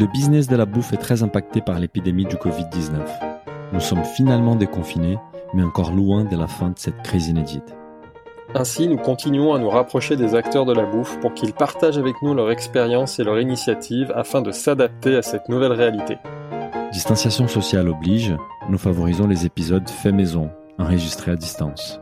Le business de la bouffe est très impacté par l'épidémie du Covid-19. Nous sommes finalement déconfinés, mais encore loin de la fin de cette crise inédite. Ainsi, nous continuons à nous rapprocher des acteurs de la bouffe pour qu'ils partagent avec nous leur expérience et leur initiative afin de s'adapter à cette nouvelle réalité. Distanciation sociale oblige, nous favorisons les épisodes faits maison, enregistrés à distance.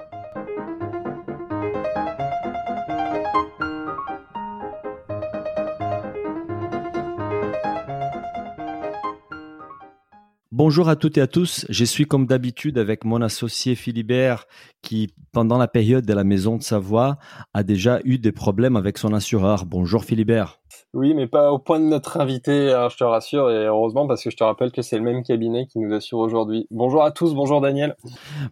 Bonjour à toutes et à tous. Je suis comme d'habitude avec mon associé Philibert qui, pendant la période de la Maison de Savoie, a déjà eu des problèmes avec son assureur. Bonjour Philibert. Oui, mais pas au point de notre invité, hein, je te rassure, et heureusement parce que je te rappelle que c'est le même cabinet qui nous assure aujourd'hui. Bonjour à tous, bonjour Daniel.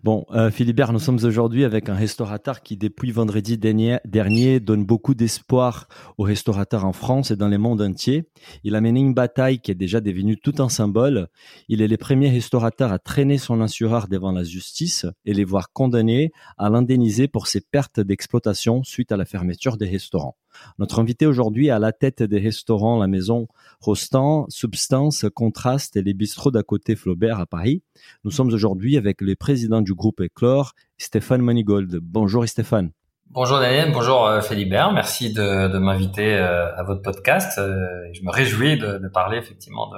Bon, euh, Philibert, nous sommes aujourd'hui avec un restaurateur qui, depuis vendredi dernier, dernier donne beaucoup d'espoir aux restaurateurs en France et dans le monde entier. Il a mené une bataille qui est déjà devenue tout un symbole. Il est le premier restaurateur à traîner son assureur devant la justice et les voir condamnés à l'indemniser pour ses pertes d'exploitation suite à la fermeture des restaurants. Notre invité aujourd'hui à la tête des restaurants La Maison Rostand, Substance, Contraste et les bistrots d'à côté Flaubert à Paris. Nous sommes aujourd'hui avec le président du groupe Eclore, Stéphane Manigold. Bonjour Stéphane. Bonjour Daniel, bonjour euh, Philibert, merci de, m'inviter euh, à votre podcast. Euh, je me réjouis de, parler effectivement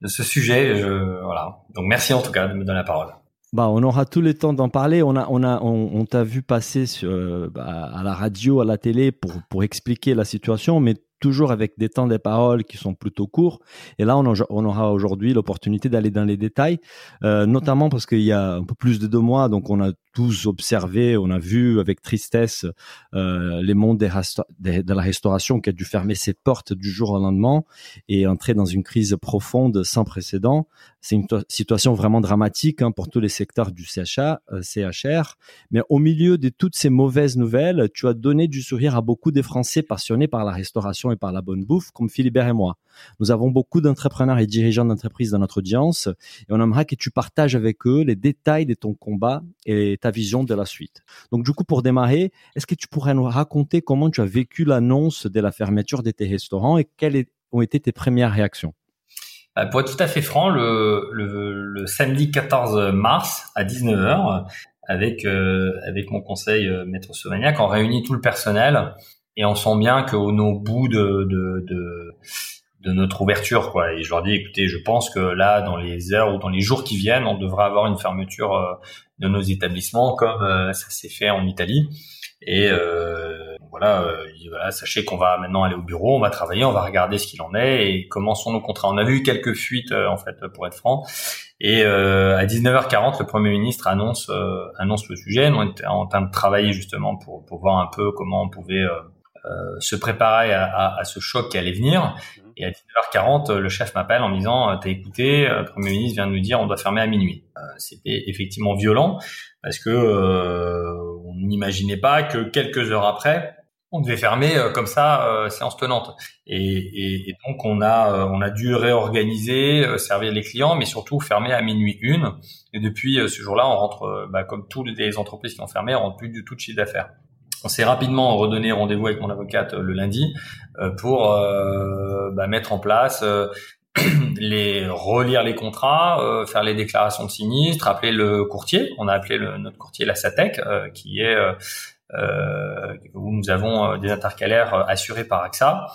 de, ce sujet. voilà. Donc merci en tout cas de me donner la parole. Bah, on aura tout le temps d'en parler. On a, on a, on, t'a vu passer euh, bah, à la radio, à la télé pour pour expliquer la situation, mais toujours avec des temps de parole qui sont plutôt courts. Et là, on, on aura aujourd'hui l'opportunité d'aller dans les détails, euh, notamment parce qu'il y a un peu plus de deux mois, donc on a tous observé, on a vu avec tristesse euh, les mondes des de la restauration qui a dû fermer ses portes du jour au lendemain et entrer dans une crise profonde sans précédent. C'est une situation vraiment dramatique hein, pour tous les secteurs du CHA, euh, CHR. Mais au milieu de toutes ces mauvaises nouvelles, tu as donné du sourire à beaucoup de Français passionnés par la restauration et par la bonne bouffe, comme Philibert et moi. Nous avons beaucoup d'entrepreneurs et dirigeants d'entreprises dans notre audience et on aimerait que tu partages avec eux les détails de ton combat et ta vision de la suite. Donc du coup, pour démarrer, est-ce que tu pourrais nous raconter comment tu as vécu l'annonce de la fermeture de tes restaurants et quelles ont été tes premières réactions? Pour être tout à fait franc, le, samedi 14 mars à 19h, avec euh, avec mon conseil euh, maître Sauvagnac, on réunit tout le personnel et on sent bien qu'au bout de, de, de notre ouverture quoi et je leur dis écoutez je pense que là dans les heures ou dans les jours qui viennent on devra avoir une fermeture euh, de nos établissements comme euh, ça s'est fait en Italie. Et euh, voilà, voilà sachez qu'on va maintenant aller au bureau on va travailler on va regarder ce qu'il en est et comment sont nos contrats on a vu quelques fuites en fait pour être franc et à 19h40 le premier ministre annonce annonce le sujet nous on était en train de travailler justement pour pour voir un peu comment on pouvait se préparer à, à, à, ce choc qui allait venir. Et à 19h40, le chef m'appelle en me disant, euh, t'as écouté, euh, le Premier ministre vient de nous dire on doit fermer à minuit. Euh, c'était effectivement violent parce que on n'imaginait pas que quelques heures après, on devait fermer comme ça séance tenante. Et, et, donc on a on a dû réorganiser, servir les clients, mais surtout fermer à minuit une. Et depuis ce jour-là, on rentre, bah, comme toutes les entreprises qui ont fermé, on rentre plus du tout de chiffre d'affaires. On s'est rapidement redonné rendez-vous avec mon avocate le lundi euh, pour euh, bah, mettre en place euh, les relire les contrats, faire les déclarations de sinistre, appeler le courtier. On a appelé le, notre courtier la SATEC, qui est euh, où nous avons des intercalaires assurés par AXA.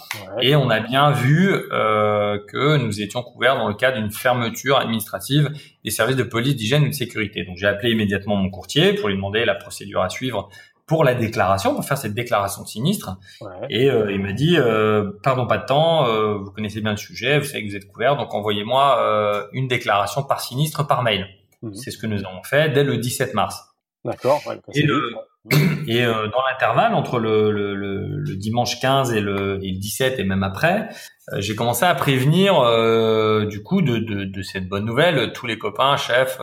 Et on a bien vu euh, que nous étions couverts dans le cas d'une fermeture administrative des services de police, d'hygiène et de sécurité. Donc j'ai appelé immédiatement mon courtier pour lui demander la procédure à suivre pour la déclaration, pour faire cette déclaration de sinistre. Et euh, il m'a dit, euh, pardon pas de temps, euh, vous connaissez bien le sujet, vous savez que vous êtes couvert, donc envoyez-moi euh, une déclaration par sinistre par mail. Mhm. C'est ce que nous avons fait dès le 17 mars. D'accord. et, et dans l'intervalle entre le, le, le, dimanche 15 et le, et le 17 et même après, j'ai commencé à prévenir du coup de, de, de, cette bonne nouvelle tous les copains, chefs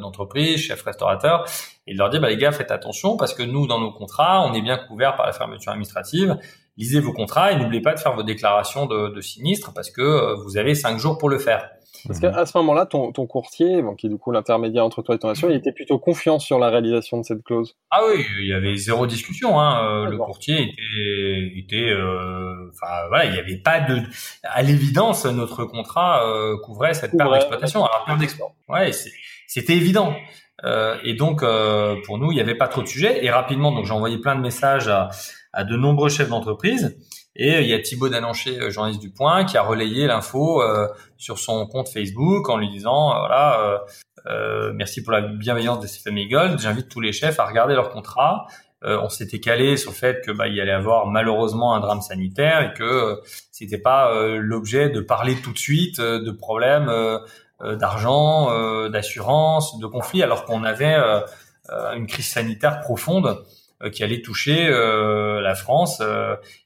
d'entreprise, chefs restaurateurs, et de leur dire bah les gars faites attention parce que nous dans nos contrats on est bien couverts par la fermeture administrative lisez vos contrats et n'oubliez pas de faire vos déclarations de, de sinistre parce que vous avez cinq jours pour le faire. Parce qu'à ce moment-là, ton, ton courtier, bon, qui est du coup l'intermédiaire entre toi et ton assureur, il était plutôt confiant sur la réalisation de cette clause. Ah oui, il y avait zéro discussion. Hein. Le courtier était, était, euh, enfin voilà, il n'y avait pas de, à l'évidence, notre contrat euh, couvrait cette perte d'exploitation. Alors perte d'exploitation, ouais, c'était évident. Euh, et donc euh, pour nous, il n'y avait pas trop de sujets. Et rapidement, donc j'ai envoyé plein de messages à, à de nombreux chefs d'entreprise. Et euh, il y a Thibaut Dananché, euh, journaliste du Point, qui a relayé l'info euh, sur son compte Facebook en lui disant voilà, euh, merci pour la bienveillance de ces Gold. J'invite tous les chefs à regarder leur contrat. on s'était calé sur le fait que bah, il y allait avoir malheureusement un drame sanitaire et que c'était pas l'objet de parler tout de suite de problèmes d'argent, d'assurance, de conflits, alors qu'on avait une crise sanitaire profonde qui allait toucher la France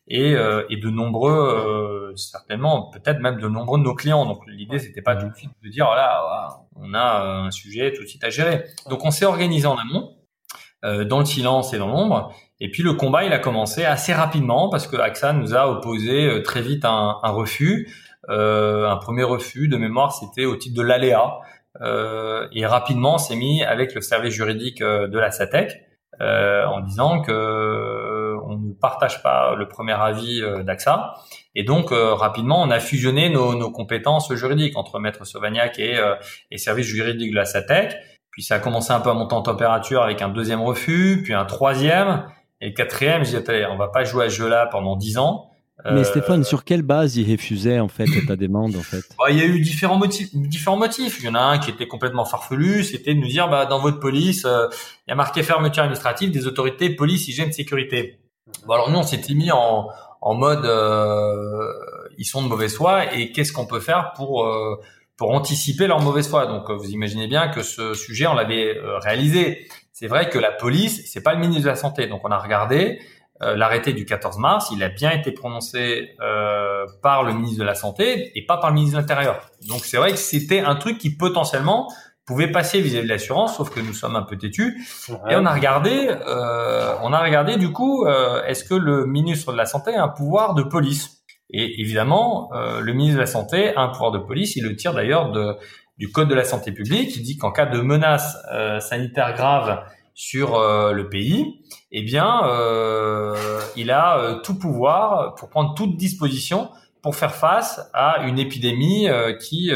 et, euh, et de nombreux, euh, certainement, peut-être même de nombreux de nos clients. Donc l'idée, c'était pas tout de suite de dire, voilà, on a un sujet tout de suite à gérer. Donc on s'est organisé en amont, euh, dans le silence et dans l'ombre. Et puis le combat, il a commencé assez rapidement parce que AXA nous a opposé très vite un, un refus. un premier refus de mémoire, c'était au titre de l'aléa. et rapidement, on s'est mis avec le service juridique de la SATEC en disant que on ne partage pas le premier avis euh, d'AXA. Et donc, euh, rapidement, on a fusionné nos, compétences juridiques entre Maître Sauvagnac et, euh, et service juridique de la SATEC. Puis ça a commencé un peu à monter en température avec un deuxième refus, puis un troisième. Et le quatrième, je dit, on va pas jouer à ce jeu-là pendant dix ans. Mais Stéphane, sur quelle base il refusait en fait ta demande en fait? Bah, Il y a eu différents motifs. Différents motifs. Il y en a un qui était complètement farfelu, c'était de nous dire bah, dans votre police, il y a marqué fermeture administrative des autorités police, hygiène, sécurité. Bon, alors nous, on s'était mis en, en mode euh, ils sont de mauvaise foi et qu'est-ce qu'on peut faire pour euh, pour anticiper leur mauvaise foi? Donc vous imaginez bien que ce sujet on l'avait euh, réalisé. C'est vrai que la police, c'est pas le ministre de la santé. Donc on a regardé l'arrêté du 14 mars, il a bien été prononcé par le ministre de la santé et pas par le ministre de l'Intérieur. Donc c'est vrai que c'était un truc qui potentiellement pouvait passer vis-à-vis de l'assurance, sauf que nous sommes un peu têtus. Et on a regardé, euh, on a regardé du coup, euh, est-ce que le ministre de la Santé a un pouvoir de police? Et évidemment, euh, le ministre de la Santé a un pouvoir de police. Il le tire d'ailleurs du Code de la santé publique. Il dit qu'en cas de menace euh, sanitaire grave sur euh, le pays, eh bien, il a tout pouvoir pour prendre toute disposition pour faire face à une épidémie qui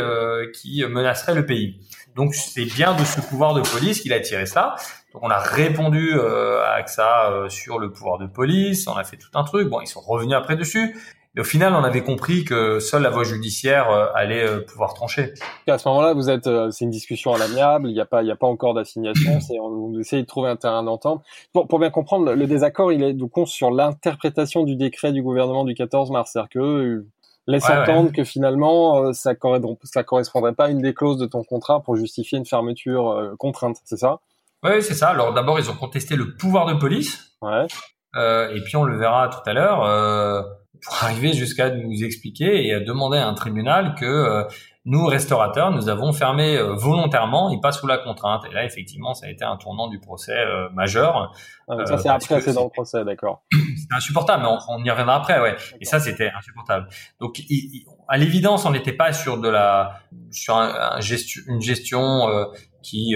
qui menacerait le pays. Donc c'est bien de ce pouvoir de police qu'il a tiré ça. Donc on a répondu euh, à AXA euh, sur le pouvoir de police, on a fait tout un truc. Bon, ils sont revenus après dessus. Mais au final, on avait compris que seule la voie judiciaire euh, allait pouvoir trancher. À ce moment-là, vous êtes, c'est une discussion à l'amiable. Il n'y a pas, il y a pas encore d'assignation. C'est, on, essaye de trouver un terrain d'entente. Pour, pour bien comprendre, le désaccord, il est coup sur l'interprétation du décret du gouvernement du 14 mars. C'est-à-dire que laisse entendre que finalement euh, ça correspondrait, ça correspondrait pas à une des clauses de ton contrat pour justifier une fermeture euh, contrainte, c'est ça? Oui, c'est ça. Alors d'abord ils ont contesté le pouvoir de police. Ouais. Euh, et puis on le verra tout à l'heure euh, pour arriver jusqu'à nous expliquer et à demander à un tribunal que nous, restaurateurs, nous avons fermé euh, volontairement et pas sous la contrainte. Et là, effectivement, ça a été un tournant du procès euh, majeur. Ah, ça, c'est euh, après, c'est dans le procès, d'accord. C'était insupportable, mais on, y reviendra après, ouais. Et ça, c'était insupportable. Donc, à l'évidence, on n'était pas sur de la, sur un, une gestion qui,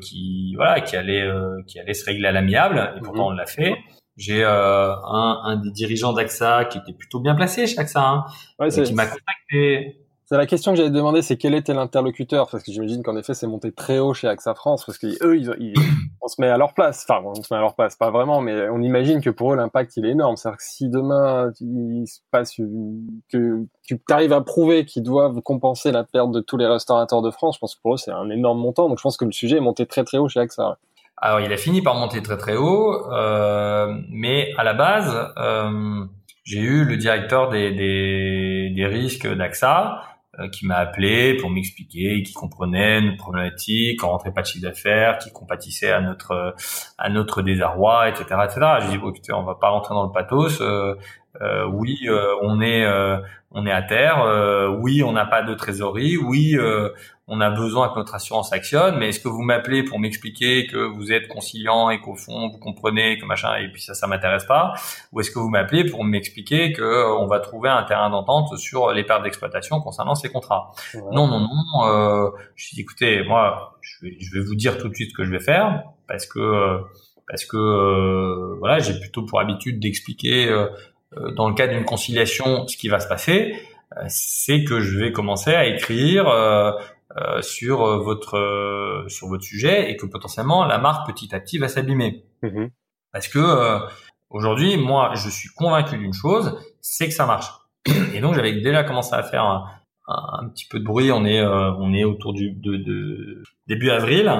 qui, voilà, qui allait, qui allait se régler à l'amiable. Et pourtant, mhm. on l'a fait. J'ai un, un, des dirigeants d'AXA qui était plutôt bien placé chez AXA, hein, ouais, qui m'a contacté c'est la question que j'allais demander, c'est quel était l'interlocuteur? Parce que j'imagine qu'en effet, c'est monté très haut chez AXA France, parce qu'eux, ils, on se met à leur place. Enfin, on se met à leur place, pas vraiment, mais on imagine que pour eux, l'impact, il est énorme. C'est-à-dire que si demain, il se passe que tu arrives à prouver qu'ils doivent compenser la perte de tous les restaurateurs de France, je pense que pour eux, c'est un énorme montant. Donc, je pense que le sujet est monté très très haut chez AXA. Alors, il a fini par monter très très haut, euh, mais à la base, euh, j'ai eu le directeur des, des, des risques d'AXA euh, qui m'a appelé pour m'expliquer, qui comprenait nos problématiques, qu'on rentrait pas de chiffre d'affaires, qui compatissait à notre à notre désarroi, etc., etc. J'ai dit bon, on va pas rentrer dans le pathos. Euh, euh, oui, euh, on est on est à terre. oui, on n'a pas de trésorerie. Oui, on a besoin que notre assurance actionne, mais est-ce que vous m'appelez pour m'expliquer que vous êtes conciliant et qu'au fond vous comprenez que machin et puis ça ça m'intéresse pas, ou est-ce que vous m'appelez pour m'expliquer que euh, on va trouver un terrain d'entente sur les pertes d'exploitation concernant ces contrats? Non non non, euh, je dis écoutez moi je vais, je vais, vous dire tout de suite ce que je vais faire parce que euh, parce que euh, voilà j'ai plutôt pour habitude d'expliquer dans le cadre d'une conciliation ce qui va se passer c'est que je vais commencer à écrire euh, euh, sur euh, votre euh, sur votre sujet et que potentiellement la marque petit à petit va s'abîmer. Mm-hmm. Parce que aujourd'hui, moi, je suis convaincu d'une chose, c'est que ça marche. Et donc j'avais déjà commencé à faire un, un, petit peu de bruit. On est on est autour du de, de début avril.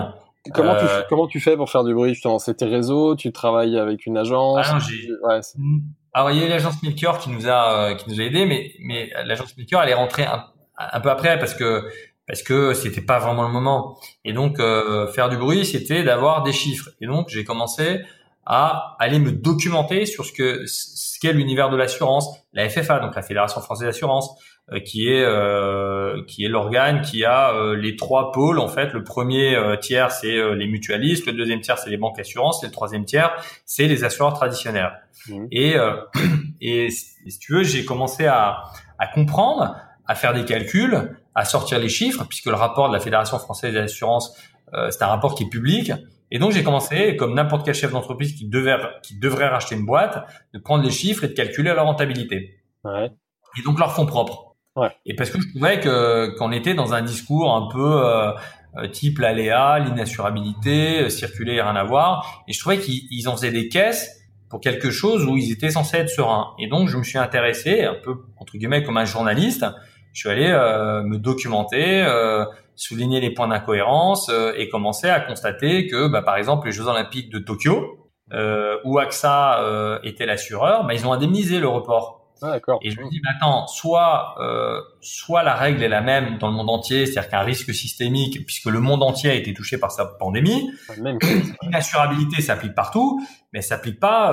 Comment, tu, comment tu fais pour faire du bruit justement? C'est tes réseaux Tu travailles avec une agence? Ah ouais, alors il y a l'agence Milker qui nous a qui nous a aidé, mais mais l'agence Milker elle est rentrée un, un peu après parce que parce que c'était pas vraiment le moment. Et donc euh, faire du bruit, c'était d'avoir des chiffres. Et donc j'ai commencé à aller me documenter sur ce que ce qu'est l'univers de l'assurance, la FFA, donc la Fédération française d'assurance, euh, qui est euh, qui est l'organe qui a les trois pôles en fait. Le premier tiers c'est les mutualistes, le deuxième tiers c'est les banques assurances, et le troisième tiers c'est les assureurs traditionnels. Mmh. Et et si tu veux, j'ai commencé à à comprendre, à faire des calculs à sortir les chiffres, puisque le rapport de la Fédération française d'assurance, euh, c'est un rapport qui est public. Et donc j'ai commencé, comme n'importe quel chef d'entreprise qui devait qui devrait racheter une boîte, de prendre les chiffres et de calculer leur rentabilité. Ouais. Et donc leur fonds propres. Ouais. Et parce que je trouvais que qu'on était dans un discours un peu euh, euh type l'aléa, l'inassurabilité, euh, circuler rien à voir. Et je trouvais qu'ils en faisaient des caisses pour quelque chose où ils étaient censés être sereins. Et donc je me suis intéressé un peu entre guillemets comme un journaliste je suis allé euh, me documenter, euh, souligner les points d'incohérence euh, et commencer à constater que, bah, par exemple, les Jeux Olympiques de Tokyo, où AXA était l'assureur, bah, ils ont indemnisé le report. Ah, et je me dis, bah, attends, soit, soit la règle est la même dans le monde entier, c'est-à-dire qu'un risque systémique, puisque le monde entier a été touché par sa pandémie, l'inassurabilité s'applique partout, mais s'applique pas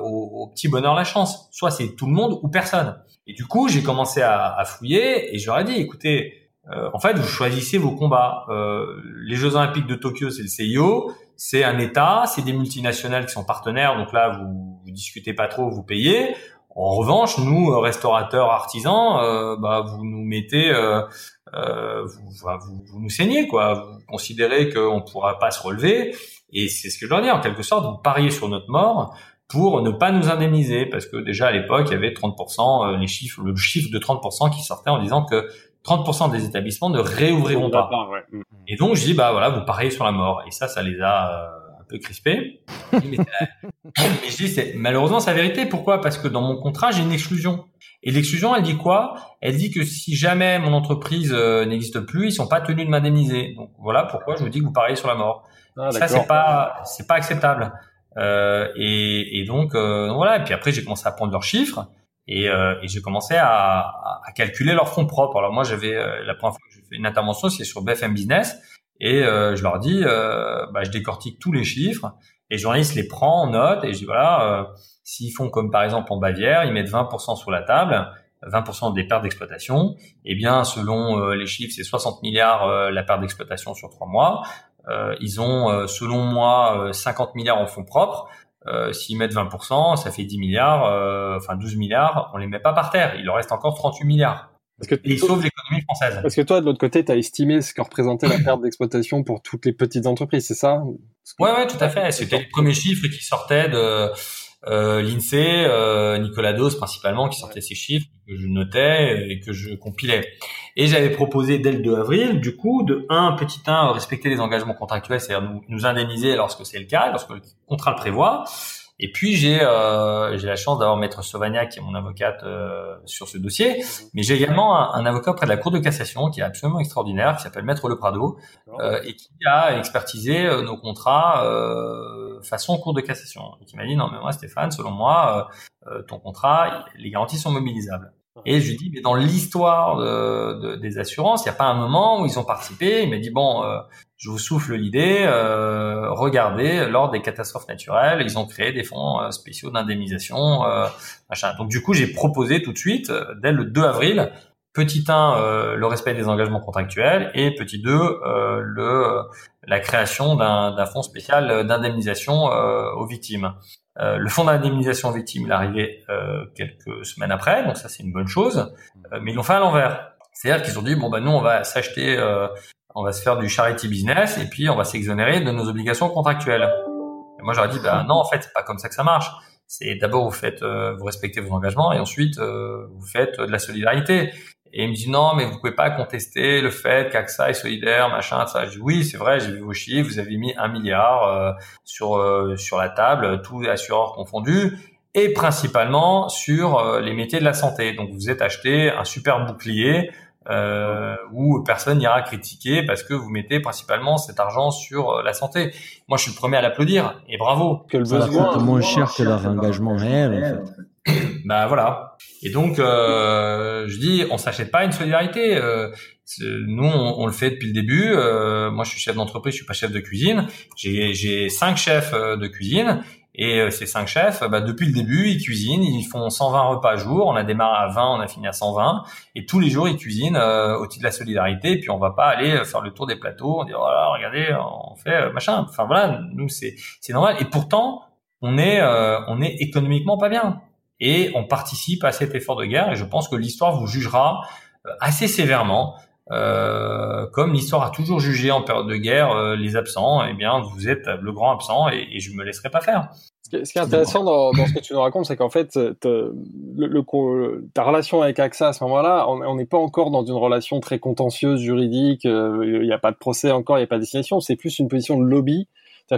au, au, petit bonheur la chance. Soit c'est tout le monde ou personne. Et du coup, j'ai commencé à, à, fouiller et je leur ai dit, écoutez, euh, en fait, vous choisissez vos combats. Euh, les Jeux Olympiques de Tokyo, c'est le CIO, c'est un État, c'est des multinationales qui sont partenaires, donc là, vous, vous discutez pas trop, vous payez. En revanche, nous, euh, restaurateurs, artisans, euh, bah, vous nous mettez, euh, euh vous, vous, vous, nous saignez, quoi. Vous considérez qu'on ne pourra pas se relever, et c'est ce que je leur dis, en quelque sorte, vous pariez sur notre mort pour ne pas nous indemniser parce que déjà à l'époque il y avait 30% euh, les chiffres le chiffre de 30% qui sortait en disant que 30% des établissements ne réouvriront pas. Mm. Et donc je dis bah voilà vous pariez sur la mort et ça ça les a euh, un peu crispés. mais, je dis c'est malheureusement c'est la vérité pourquoi? Parce que dans mon contrat j'ai une exclusion et l'exclusion elle dit quoi? Elle dit que si jamais mon entreprise euh, n'existe plus ils sont pas tenus de m'indemniser. Donc voilà pourquoi je vous dis que vous pariez sur la mort. Ah, ça c'est pas c'est pas acceptable. Euh, et, et, donc, euh, voilà. Et puis après, j'ai commencé à prendre leurs chiffres et, euh, et j'ai commencé à, à, calculer leurs fonds propres. Alors moi, j'avais la première fois que j'ai fait une intervention, c'est sur BFM Business, et je leur dis, bah, je décortique tous les chiffres, et le journaliste les prend en note, et je dis voilà, s'ils font comme par exemple en Bavière, ils mettent 20% sur la table. 20% des pertes d'exploitation, eh bien, selon les chiffres, c'est 60 milliards la perte d'exploitation sur trois mois. Euh, ils ont, euh, selon moi, 50 euh, milliards en fonds propres. S'ils mettent 20%, ça fait 10 milliards, enfin 12 milliards. On les met pas par terre. Il leur reste encore 38 milliards. Parce que et ils sauvent l'économie française. Parce que toi, de l'autre côté, tu as estimé ce que représentait la perte d'exploitation pour toutes les petites entreprises, c'est ça? Ouais, ouais, tout à fait. C'était les premiers chiffres qui sortaient de euh, l'INSEE, euh, Nicolas Dos principalement, qui sortait ces chiffres, que je notais et que je compilais. Et j'avais proposé dès le 2 avril, du coup, de un petit 1, respecter les engagements contractuels, c'est-à-dire nous, nous indemniser lorsque c'est le cas, lorsque le contrat le prévoit, et puis j'ai euh, j'ai la chance d'avoir maître Sauvagnac qui est mon avocate euh, sur ce dossier, mais j'ai également un, avocat auprès de la Cour de cassation qui est absolument extraordinaire, qui s'appelle maître Le Prado euh, et qui a expertisé euh, nos contrats euh, façon Cour de cassation. Et qui m'a dit non mais moi Stéphane, selon moi, ton contrat, les garanties sont mobilisables. Et je lui dis, mais dans l'histoire de, de, des assurances, il n'y a pas un moment où ils ont participé. Il m'a dit, bon, euh, je vous souffle l'idée, euh, regardez, lors des catastrophes naturelles, ils ont créé des fonds euh, spéciaux d'indemnisation, machin. Donc du coup, j'ai proposé tout de suite, dès le 2 avril, Petit 1, le respect des engagements contractuels et petit 2, le la création d'un fonds spécial d'indemnisation aux victimes. Le fonds d'indemnisation aux victimes, il est arrivé quelques semaines après, donc ça c'est une bonne chose, mais ils l'ont fait à l'envers. C'est-à-dire qu'ils ont dit bon ben nous on va s'acheter, on va se faire du charity business et puis on va s'exonérer de nos obligations contractuelles. Et moi j'aurais dit bah non en fait c'est pas comme ça que ça marche c'est d'abord vous faites, euh, vous respectez vos engagements et ensuite euh, vous faites de la solidarité. Et il me dit non, mais vous pouvez pas contester le fait qu'AXA est solidaire, machin, ça. Je dis oui, c'est vrai, j'ai vu vos chiffres, vous avez mis un milliard euh, sur sur la table, tous assureurs confondus, et principalement sur les métiers de la santé. Donc vous êtes acheté un super bouclier euh, où personne n'ira critiquer parce que vous mettez principalement cet argent sur euh, la santé. Moi, je suis le premier à l'applaudir et bravo. Que le besoin moins cher que leur engagement réel, en fait. bah voilà. Et donc, euh, je dis, on s'achète pas une solidarité. Euh, nous, on, le fait depuis le début. Euh, moi, je suis chef d'entreprise, je suis pas chef de cuisine. J'ai cinq chefs euh, de cuisine et euh, ces cinq chefs, bah, depuis le début, ils cuisinent, ils font 120 repas à jour. On a démarré à 20, on a fini à 120. Et tous les jours, ils cuisinent euh, au titre de la solidarité. Et puis, on va pas aller faire le tour des plateaux. On dit, voilà, regardez, on fait machin. Enfin, voilà, nous, c'est c'est normal. Et pourtant, on est, on est économiquement pas bien. Et on participe à cet effort de guerre. Et je pense que l'histoire vous jugera assez sévèrement. Euh, comme l'histoire a toujours jugé en période de guerre euh, les absents, eh bien vous êtes le grand absent et, et je me laisserai pas faire. Ce qui est intéressant dans, ce que tu nous racontes, c'est qu'en fait, le, le, ta relation avec AXA à ce moment-là, on n'est pas encore dans une relation très contentieuse juridique. Euh, il n'y a pas de procès encore, il n'y a pas de destination. C'est plus une position de lobby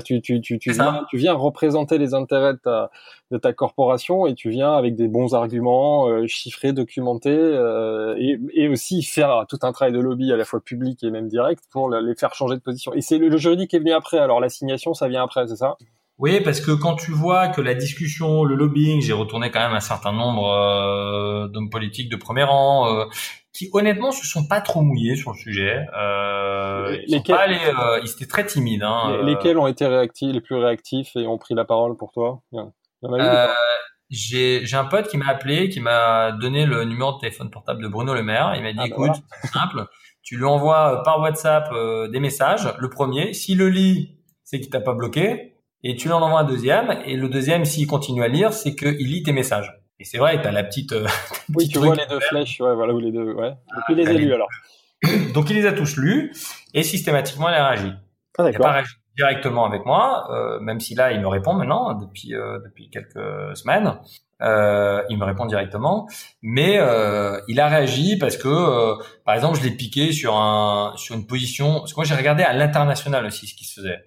tu, tu, tu, tu, viens, tu viens représenter les intérêts de ta, de ta corporation et tu viens avec des bons arguments euh, chiffrés, documentés euh, et, et, aussi faire tout un travail de lobby à la fois public et même direct pour les faire changer de position. Et c'est le, juridique qui est venu après. Alors l'assignation, ça vient après, c'est ça? Oui, parce que quand tu vois que la discussion, le lobbying, j'ai retourné quand même un certain nombre euh, d'hommes politiques de premier rang, euh, qui honnêtement se sont pas trop mouillés sur le sujet. Euh, ils, pas euh, ils étaient très timides. Hein, euh. lesquels ont été réactifs, les plus réactifs et ont pris la parole pour toi? Euh, J'ai un pote qui m'a appelé, qui m'a donné le numéro de téléphone portable de Bruno Le Maire. Il m'a dit, ah, bah écoute, c'est simple, tu lui envoies par WhatsApp des messages. Le premier, s'il le lit, c'est qu'il t'a pas bloqué. Et tu lui en envoies un deuxième. Et le deuxième, s'il continue à lire, c'est qu'il lit tes messages. Et c'est vrai, tu as la petite. Euh, oui, tu vois les deux flèches, ouais, voilà, ou les deux, ouais. Donc il les a lus alors. Donc il les a tous lus et systématiquement il a réagi. Ah, il n'a pas réagi directement avec moi, euh, même si là il me répond maintenant depuis euh, depuis quelques semaines. Euh, il me répond directement, mais euh, il a réagi parce que, euh, par exemple, je l'ai piqué sur un sur une position. Parce que moi j'ai regardé à l'international aussi ce qui se faisait.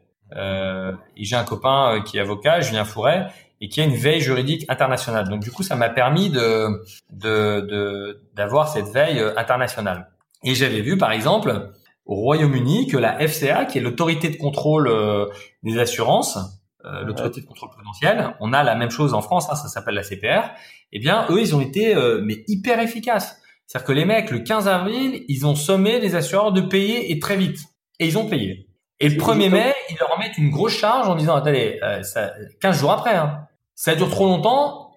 et j'ai un copain qui est avocat, Julien Fouret, et qui a une veille juridique internationale. Donc du coup, ça m'a permis de de d'avoir cette veille euh, internationale. Et j'avais vu par exemple au Royaume-Uni que la FCA, qui est l'autorité de contrôle euh, des assurances, euh, l'autorité de contrôle prudentiel, on a la même chose en France, hein, ça s'appelle la CPR. Eh bien, eux, ils ont été mais hyper efficaces. C'est-à-dire que les mecs, le 15 avril, ils ont sommé les assureurs de payer et très vite. Et ils ont payé. Et le 1er mai, ils leur remettent une grosse charge en disant, attendez, ça, 15 jours après, hein, ça dure trop longtemps,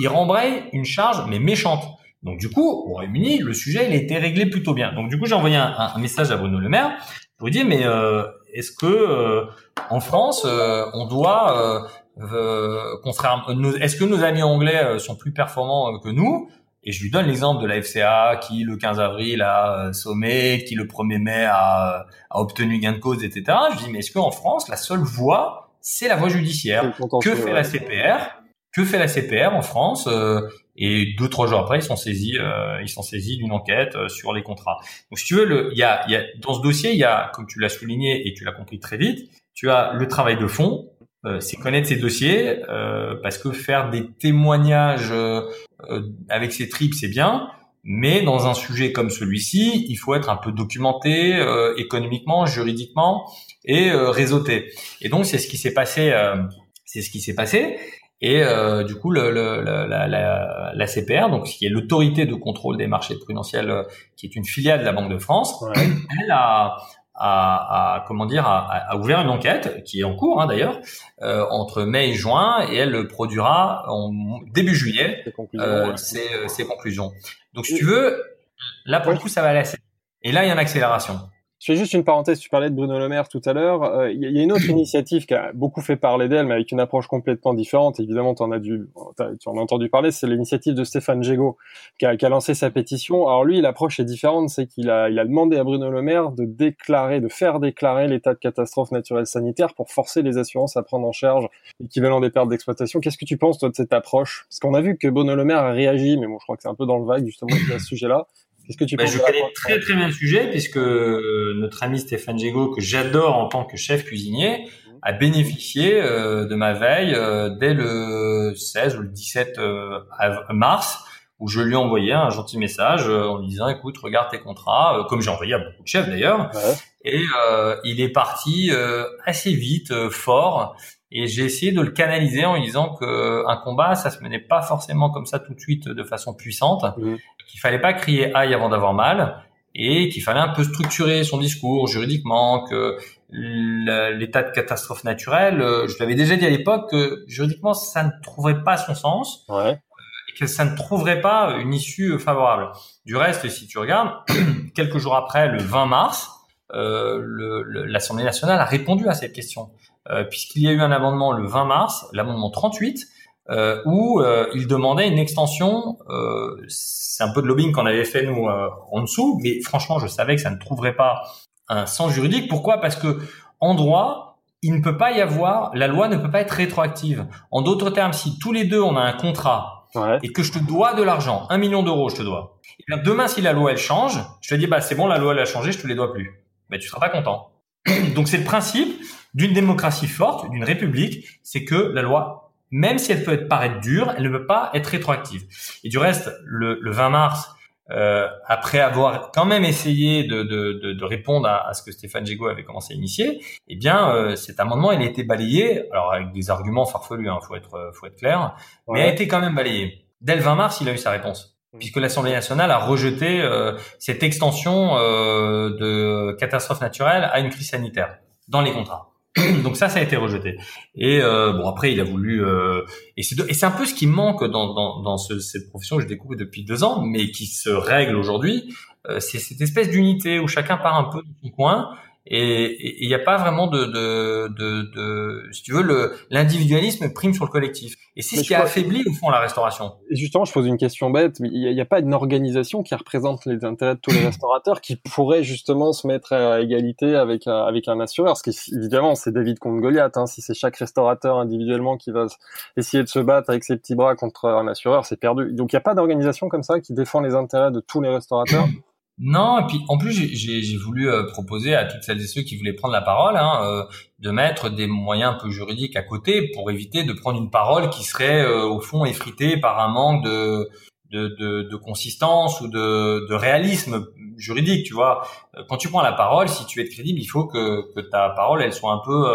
il rembraye une charge, mais méchante. Donc du coup, au Royaume-Uni, le sujet, il a été réglé plutôt bien. Donc du coup, j'ai envoyé un, message à Bruno Le Maire pour lui dire, mais euh, est-ce que euh, en France, euh, on doit, est-ce que nos amis anglais sont plus performants que nous? Et je lui donne l'exemple de la FCA qui le 15 avril a sommé, qui le 1er mai a, a obtenu gain de cause, etc. Je dis mais est-ce qu'en France la seule voie c'est la voie judiciaire. Que fait la CPR Que fait la CPR en France euh, Et deux trois jours après, ils sont saisis, euh, ils sont saisis d'une enquête euh, sur les contrats. Donc, si tu veux, il y a, y a, dans ce dossier, il y a, comme tu l'as souligné et tu l'as compris très vite, tu as le travail de fond, c'est connaître ces dossiers, parce que faire des témoignages avec ces tripes, c'est bien. Mais dans un sujet comme celui-ci, il faut être un peu documenté économiquement, juridiquement et euh, réseauté. Et donc c'est ce qui s'est passé. Euh, c'est ce qui s'est passé. Et euh, du coup, le, le, la, la, la, CPR, donc qui est l'autorité de contrôle des marchés prudentiels, qui est une filiale de la Banque de France, elle a, a, a, comment dire, a, a, ouvert une enquête qui est en cours hein, d'ailleurs euh, entre mai et juin, et elle produira en début juillet ses conclusions. Euh, ses, ses conclusions. Donc, si tu veux, Là, pour le coup, ça va aller Et là, il y a une accélération. Je fais juste une parenthèse. Tu parlais de Bruno Le Maire tout à l'heure. Euh, il y, a une autre initiative qui a beaucoup fait parler d'elle, mais avec une approche complètement différente. Évidemment, en as dû, tu en as entendu parler. C'est l'initiative de Stéphane Jego qui a, qui a, lancé sa pétition. Alors lui, l'approche est différente. C'est qu'il a, il a demandé à Bruno Le Maire de déclarer, de faire déclarer l'état de catastrophe naturelle sanitaire pour forcer les assurances à prendre en charge l'équivalent des pertes d'exploitation. Qu'est-ce que tu penses toi de cette approche? Parce qu'on a vu que Bruno Le Maire a réagi, mais bon, je crois que c'est un peu dans le vague justement à ce sujet-là. Qu'est-ce que tu ben, Je connais très très bien le sujet puisque euh, notre ami Stéphane Jego, que j'adore en tant que chef cuisinier, mhm. a bénéficié euh, de ma veille euh, dès le 16 ou le 17 mars où je lui ai envoyé un gentil message en lui disant écoute regarde tes contrats comme j'ai envoyé à beaucoup de chefs d'ailleurs et il est parti assez vite fort et j'ai essayé de le canaliser en lui disant que un combat ça se menait pas forcément comme ça tout de suite de façon puissante mhm qu'il fallait pas crier aïe avant d'avoir mal et qu'il fallait un peu structurer son discours juridiquement, que l'état de catastrophe naturelle, euh, je l'avais déjà dit à l'époque que juridiquement ça ne trouverait pas son sens ouais. et que ça ne trouverait pas une issue favorable. Du reste, si tu regardes, quelques jours après, le 20 mars, euh, l'Assemblée nationale a répondu à cette question, euh, puisqu'il y a eu un amendement le 20 mars, l'amendement 38, euh, où euh, il demandait une extension. Euh, c'est un peu de lobbying qu'on avait fait nous euh, en dessous, mais franchement, je savais que ça ne trouverait pas un sens juridique. Pourquoi? Parce que en droit, il ne peut pas y avoir, la loi ne peut pas être rétroactive. En d'autres termes, si tous les deux on a un contrat ouais. et que je te dois de l'argent, un million d'euros, je te dois. Et bien demain, si la loi elle change, je te dis bah c'est bon, la loi elle a changé, je te les dois plus. Mais tu seras pas content. Donc c'est le principe d'une démocratie forte, d'une république, c'est que la loi même si elle peut être paraître dure, elle ne peut pas être rétroactive. Et du reste, le, le 20 mars, euh, après avoir quand même essayé de, de, de, de répondre à, à, ce que Stéphane Jego avait commencé à initier, eh bien, euh, cet amendement, il a été balayé, alors avec des arguments farfelus, hein, faut être, faut être clair, mais a été quand même balayé. Dès le 20 mars, il a eu sa réponse, puisque l'Assemblée nationale a rejeté euh, cette extension euh, de catastrophe naturelle à une crise sanitaire dans les contrats. Donc ça, ça a été rejeté. Et euh, bon, après, il a voulu. Euh, et c'est un peu ce qui manque dans dans, dans ce, cette profession que je découvre depuis deux ans, mais qui se règle aujourd'hui. Euh, c'est cette espèce d'unité où chacun part un peu de coin et il n'y a pas vraiment de, de, de, de, si tu veux, l'individualisme prime sur le collectif. Et c'est ce qui a affaibli au fond la restauration. Et justement, je pose une question bête, mais il n'y a, pas une organisation qui représente les intérêts de tous les restaurateurs qui pourrait justement se mettre à égalité avec un, avec un assureur? Parce qu'évidemment, c'est David contre Goliath. Hein. Si c'est chaque restaurateur individuellement qui va essayer de se battre avec ses petits bras contre un assureur, c'est perdu. Donc il n'y a pas d'organisation comme ça qui défend les intérêts de tous les restaurateurs? Non, et puis en plus j'ai voulu euh, proposer à toutes celles et ceux qui voulaient prendre la parole hein, euh, de mettre des moyens un peu juridiques à côté pour éviter de prendre une parole qui serait euh, au fond effritée par un manque de de, de, de consistance ou de, de, réalisme juridique. Tu vois, quand tu prends la parole, si tu es crédible, il faut que, que ta parole elle soit un peu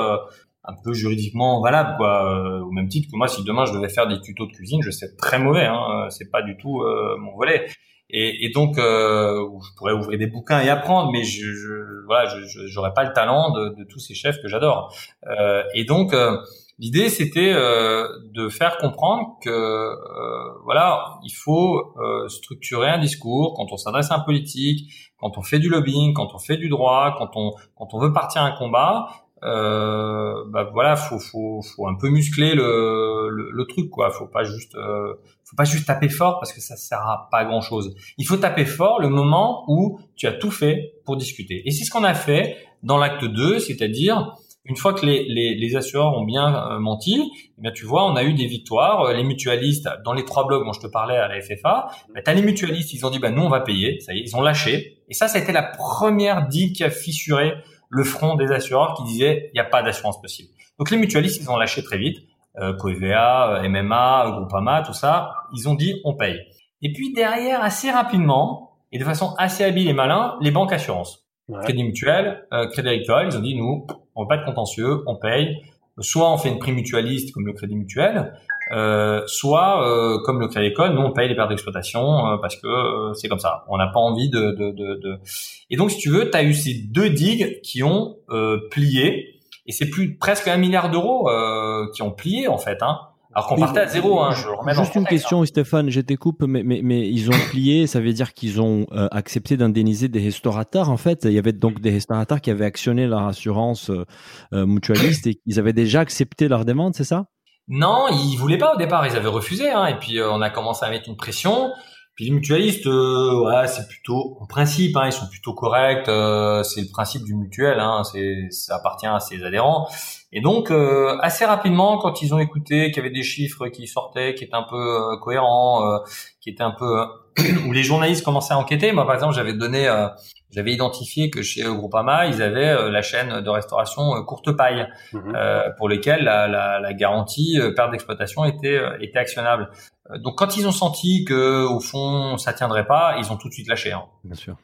un peu juridiquement valable quoi au même titre que moi si demain je devais faire des tutos de cuisine je sais très mauvais hein, c'est pas du tout mon volet et, et donc, euh, je pourrais ouvrir des bouquins et apprendre, mais je, je voilà, je j'aurais pas le talent de, de, tous ces chefs que j'adore. Euh, et donc, euh, l'idée c'était de faire comprendre que voilà, il faut structurer un discours quand on s'adresse à un politique, quand on fait du lobbying, quand on fait du droit, quand on quand on veut partir à un combat. Euh, bah voilà, faut, faut, faut un peu muscler le, le, truc, quoi. Faut pas juste, euh, faut pas juste taper fort parce que ça sert à pas grand chose. Il faut taper fort le moment où tu as tout fait pour discuter. Et c'est ce qu'on a fait dans l'acte 2, c'est-à-dire une fois que les, les, les assureurs ont bien euh, menti, eh bien tu vois, on a eu des victoires. Euh, les mutualistes, dans les trois blocs dont je te parlais à la FFA, bah, tu as les mutualistes, ils ont dit, bah, nous, on va payer. Ça y est, ils ont lâché. Et ça, ça a été la première digue qui a fissuré le front des assureurs qui disaient, il n'y a pas d'assurance possible. Donc les mutualistes, ils ont lâché très vite euh, Coeva, euh, MMA, Groupama, tout ça, ils ont dit on paye. Et puis derrière, assez rapidement, et de façon assez habile et malin, les banques assurances. Crédit mutuel, euh, crédit agricole, ils ont dit nous, on veut pas de contentieux, on paye. Soit on fait une prime mutualiste comme le crédit mutuel, euh, soit euh, comme le crédit agricole, nous on paye les pertes d'exploitation euh, parce que c'est comme ça. On n'a pas envie de, de, de, de, Et donc si tu veux, tu as eu ces deux digues qui ont plié et c'est plus presque un milliard d'euros euh, qui ont plié en fait. Hein. Alors qu'on partait à zéro, hein, je remets Juste une question, hein. Stéphane, je t'écoupe, mais, mais, mais ils ont plié, ça veut dire qu'ils ont euh, accepté d'indemniser des restaurateurs. En fait, il y avait donc des restaurateurs qui avaient actionné leur assurance euh, euh, mutualiste et qu'ils avaient déjà accepté leur demande, c'est ça? Non, ils voulaient pas au départ, ils avaient refusé. Hein, et puis on a commencé à mettre une pression. Puis les mutualistes, ouais, c'est plutôt en principe, hein, ils sont plutôt corrects. c'est le principe du mutuel, hein, c'est ça appartient à ses adhérents. Et donc, euh, assez rapidement, quand ils ont écouté qu'il y avait des chiffres qui sortaient, qui étaient un peu euh, cohérents, euh, qui étaient un peu où les journalistes commençaient à enquêter. Moi, par exemple, j'avais donné, j'avais identifié que chez Groupama, ils avaient la chaîne de restauration Courte Paille, mhm. pour lesquelles la, la, la garantie perte d'exploitation était était actionnable. Donc, quand ils ont senti que au fond ça tiendrait pas, ils ont tout de suite lâché. Hein. Bien sûr.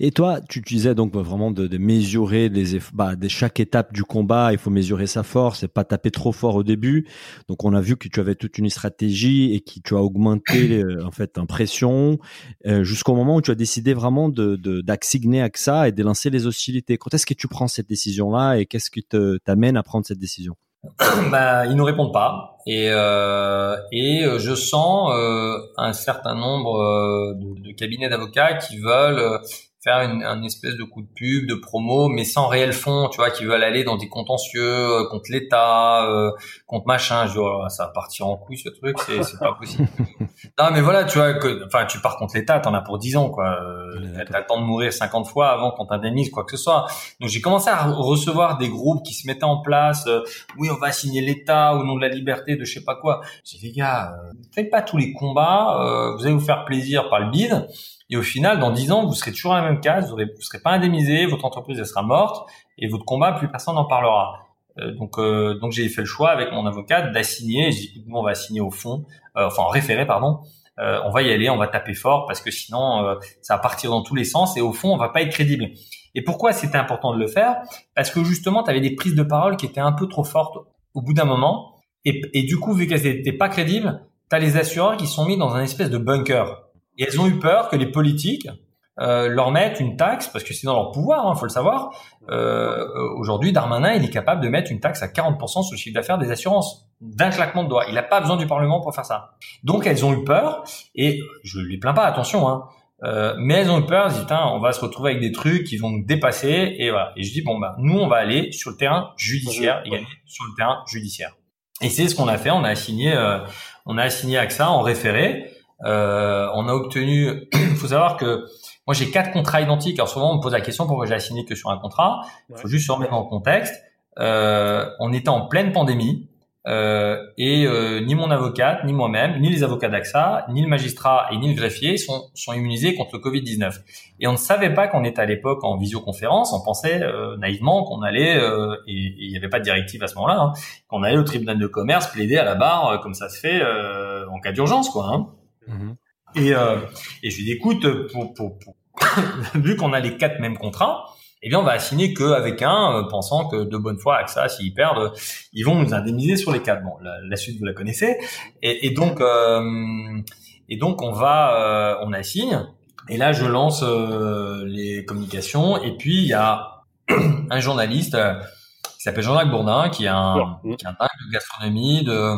Et toi, tu disais donc vraiment de, de mesurer les bah, de chaque étape du combat, il faut mesurer sa force et pas taper trop fort au début. Donc on a vu que tu avais toute une stratégie et que tu as augmenté euh, en fait en pression euh, jusqu'au moment où tu as décidé vraiment de d'assigner AXA et de lancer les hostilités. Quand est-ce que tu prends cette décision là et qu'est-ce qui te t'amène à prendre cette décision? Bah, ils nous répondent pas et euh, et euh, je sens euh, un certain nombre de, de cabinets d'avocats qui veulent faire une, un espèce de coup de pub, de promo, mais sans réel fond, tu vois, qui veulent aller dans des contentieux euh, contre l'État, euh, contre machin. Je dis, oh, ça va partir en couille ce truc, c'est, pas possible. non, mais voilà, tu vois, que, enfin, tu pars contre l'État, t'en as pour 10 ans, quoi. Euh, t'as le temps de mourir 50 fois avant qu'on t'indemnise quoi que ce soit. Donc j'ai commencé à recevoir des groupes qui se mettaient en place. Euh, oui, on va signer l'État au nom de la liberté, de je sais pas quoi. J'ai dit, les gars, faites pas tous les combats. vous allez vous faire plaisir par le bide. Et au final, dans 10 ans, vous serez toujours à la même case, vous ne serez pas indemnisé, votre entreprise elle sera morte et votre combat, plus personne n'en parlera. Euh, donc, euh, donc j'ai fait le choix avec mon avocat d'assigner. J'ai dit, nous, on va assigner au fond, euh, enfin en référé, pardon. on va y aller, on va taper fort parce que sinon, ça va partir dans tous les sens et au fond, on va pas être crédible. Et pourquoi c'était important de le faire? Parce que justement, tu avais des prises de parole qui étaient un peu trop fortes au bout d'un moment. Et, et du coup, vu qu'elles n'étaient pas crédibles, tu as les assureurs qui sont mis dans un espèce de bunker. Et elles ont eu peur que les politiques euh, leur mettent une taxe, parce que c'est dans leur pouvoir, il hein, faut le savoir. Euh, Aujourd'hui, Darmanin, il est capable de mettre une taxe à 40% sur le chiffre d'affaires des assurances, d'un claquement de doigts. Il n'a pas besoin du Parlement pour faire ça. Donc, elles ont eu peur, et je les plains pas, attention, hein, euh, mais elles ont eu peur, elles disent, on va se retrouver avec des trucs qui vont nous dépasser, et voilà. Et je dis, bon, bah, nous, on va aller sur le terrain judiciaire, et sur le terrain judiciaire. Et c'est ce qu'on a fait, on a assigné, euh, on a assigné AXA en référé, euh, on a obtenu, il faut savoir que moi j'ai quatre contrats identiques. Alors souvent on me pose la question pourquoi j'ai assigné que sur un contrat? Il faut juste se remettre en contexte. Euh, on était en pleine pandémie euh, et euh, ni mon avocate, ni moi-même, ni les avocats d'AXA, ni le magistrat et ni le greffier sont, sont immunisés contre le Covid-19. Et on ne savait pas qu'on était à l'époque en visioconférence. On pensait euh, naïvement qu'on allait, et il n'y avait pas de directive à ce moment-là, hein, qu'on allait au tribunal de commerce plaider à la barre comme ça se fait en cas d'urgence, quoi. Hein. Mhm. Et, euh, et je lui dis, écoute, pour, pour, pour vu qu'on a les quatre mêmes contrats, eh bien, on va assigner qu'avec un, euh, pensant que de bonne foi, AXA, s'ils perdent, ils vont nous indemniser sur les quatre. Bon, la, suite, vous la connaissez. Et, et donc, euh, et donc, on va, euh, on assigne. Et là, je lance euh, les communications. Et puis, il y a un journaliste qui s'appelle Jean-Jacques Bourdin, qui est un, qui est un de gastronomie, de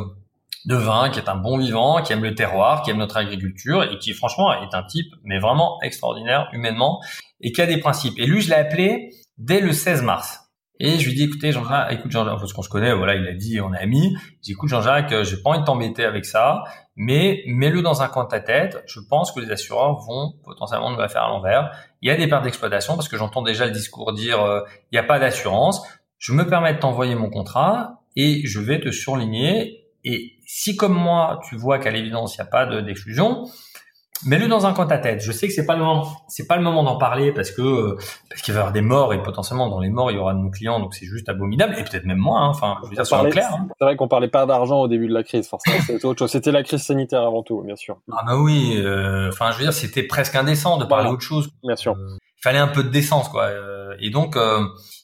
de vin, qui est un bon vivant, qui aime le terroir, qui aime notre agriculture et qui franchement est un type mais vraiment extraordinaire humainement et qui a des principes. Et lui, je l'ai appelé dès le 16 mars. Et je lui dis, écoutez, Jean-Jacques, écoute, Jean-Jacques, parce qu'on se connaît, voilà, il a dit, on est amis. J'ai écoute, Jean-Jacques, j'ai pas envie de t'embêter avec ça, mais mets-le dans un coin de ta tête. Je pense que les assureurs vont potentiellement nous faire à l'envers. Il y a des pertes d'exploitation parce que j'entends déjà le discours dire, euh, il n'y a pas d'assurance. Je me permets de t'envoyer mon contrat et je vais te surligner et si comme moi, tu vois qu'à l'évidence, il n'y a pas d'exclusion, mets-le dans un coin de ta tête. Je sais que c'est pas le moment, c'est pas le moment d'en parler parce que euh, parce qu'il va y avoir des morts et potentiellement dans les morts il y aura de nos clients, donc c'est juste abominable et peut-être même moi. Hein. Enfin, je veux dire, c'est clair. Hein. C'est vrai qu'on parlait pas d'argent au début de la crise, forcément. C'était autre chose. C'était la crise sanitaire avant tout, bien sûr. Ah bah oui. Euh, enfin, je veux dire, c'était presque indécent de parler d'autre chose. Bien sûr. Euh, il fallait un peu de décence, quoi. et donc.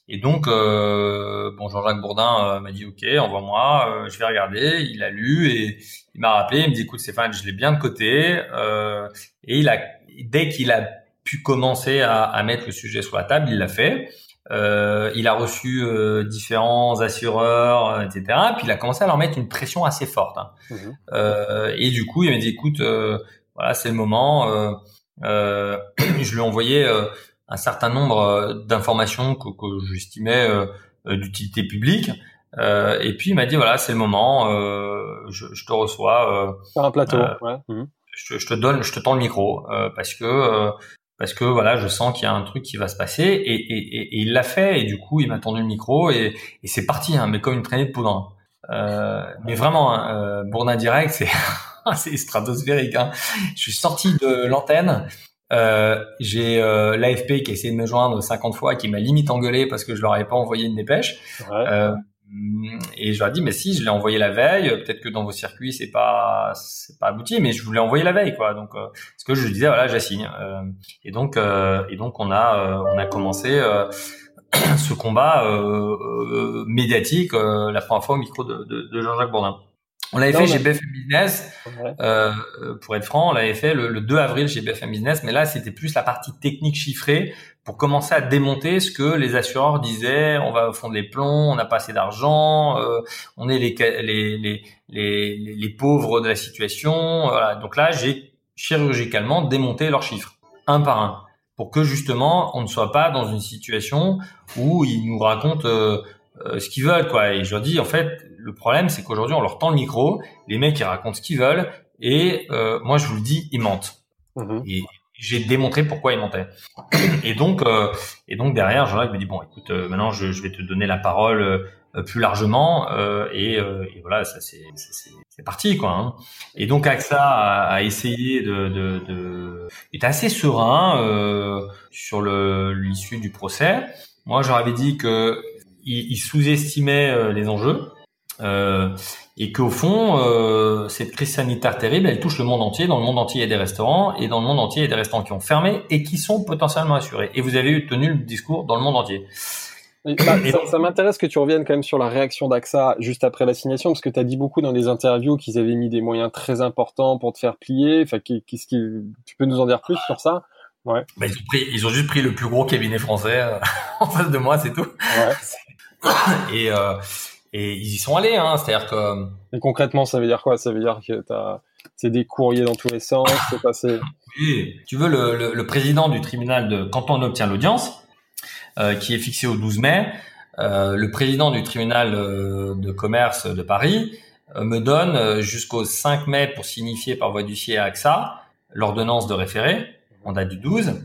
Et donc, euh, bon, Jean-Jacques Bourdin euh, m'a dit OK, envoie-moi, euh, je vais regarder. Il a lu et il m'a rappelé. Il me dit écoute Stéphane, je l'ai bien de côté. et il a, dès qu'il a pu commencer à, à, mettre le sujet sur la table, il l'a fait. Euh, il a reçu euh, différents assureurs, euh, etc. Puis il a commencé à leur mettre une pression assez forte. Hein. Mhm. et du coup, il m'a dit, écoute, voilà, c'est le moment. je lui ai envoyé un certain nombre d'informations que, que j'estimais d'utilité publique. et puis il m'a dit, voilà, c'est le moment. Je, je, te reçois. Par un plateau. Ouais. Mhm. Je, je, te donne, je te tends le micro parce que parce que voilà, je sens qu'il y a un truc qui va se passer et, et, et, il l'a fait et du coup il m'a tendu le micro et, et c'est parti, hein, mais comme une traînée de poudre. Euh, mais vraiment, hein, euh, Bourdin direct, c'est c'est stratosphérique. Hein. Je suis sorti de l'antenne. Euh, j'ai euh, l'AFP qui a essayé de me joindre 50 fois, qui m'a limite engueulé parce que je leur avais pas envoyé une dépêche. Ouais. Euh, Mm, et je leur ai dit, mais si, je l'ai envoyé la veille. Peut-être que dans vos circuits, c'est pas, c'est pas abouti, mais je voulais envoyer la veille, quoi. Donc, euh, ce que je disais, voilà, j'assigne. Euh, et donc, euh, et donc, on a, euh, on a commencé ce combat médiatique la première fois au micro de, de, de Jean-Jacques Bourdin. On l'avait fait chez BFM Business, euh, pour être franc, on l'avait fait le, le, 2 avril chez BFM Business, mais là c'était plus la partie technique chiffrée pour commencer à démonter ce que les assureurs disaient, on va fondre les plombs, on n'a pas assez d'argent, euh, on est les, les, les, les, les pauvres de la situation. Voilà. Donc là, j'ai chirurgicalement démonté leurs chiffres, un par un, pour que justement on ne soit pas dans une situation où ils nous racontent euh, euh, ce qu'ils veulent. quoi. Et je leur dis, en fait, le problème, c'est qu'aujourd'hui, on leur tend le micro, les mecs, ils racontent ce qu'ils veulent, et moi, je vous le dis, ils mentent. Mmh et, j'ai démontré pourquoi il mentait. Et donc, euh, et donc derrière, Jean-Jacques me dit bon, écoute, euh, maintenant je, je, vais te donner la parole euh, plus largement, euh, et, et, voilà, ça c'est c'est parti quoi. Hein. Et donc AXA a, a essayé de, de, de est assez serein sur le l'issue du procès. Moi, j'aurais dit que il, il sous-estimait les enjeux. Euh, et qu'au fond, euh, cette crise sanitaire terrible, elle touche le monde entier. Dans le monde entier, il y a des restaurants, et dans le monde entier, il y a des restaurants qui ont fermé et qui sont potentiellement assurés. Et vous avez eu tenu le discours dans le monde entier. Bah, ça, m'intéresse que tu reviennes quand même sur la réaction d'AXA juste après l'assignation, parce que tu as dit beaucoup dans des interviews qu'ils avaient mis des moyens très importants pour te faire plier. Enfin, qu'est-ce qui, tu peux nous en dire plus sur ça? Ouais. Bah, ils, ont pris, ils ont juste pris le plus gros cabinet français euh, en face de moi, c'est tout. Ouais. et euh, et ils y sont allés, hein. C'est-à-dire que. Et concrètement, ça veut dire quoi? Ça veut dire que t'as c'est des courriers dans tous les sens, c'est passé. Oui, tu veux le, le, le, président du tribunal de quand on obtient l'audience, euh, qui est fixé au 12 mai, euh, le président du tribunal euh, de commerce de Paris euh, me donne euh, jusqu'au 5 mai pour signifier par voie d'huissier à AXA l'ordonnance de référé, on date du 12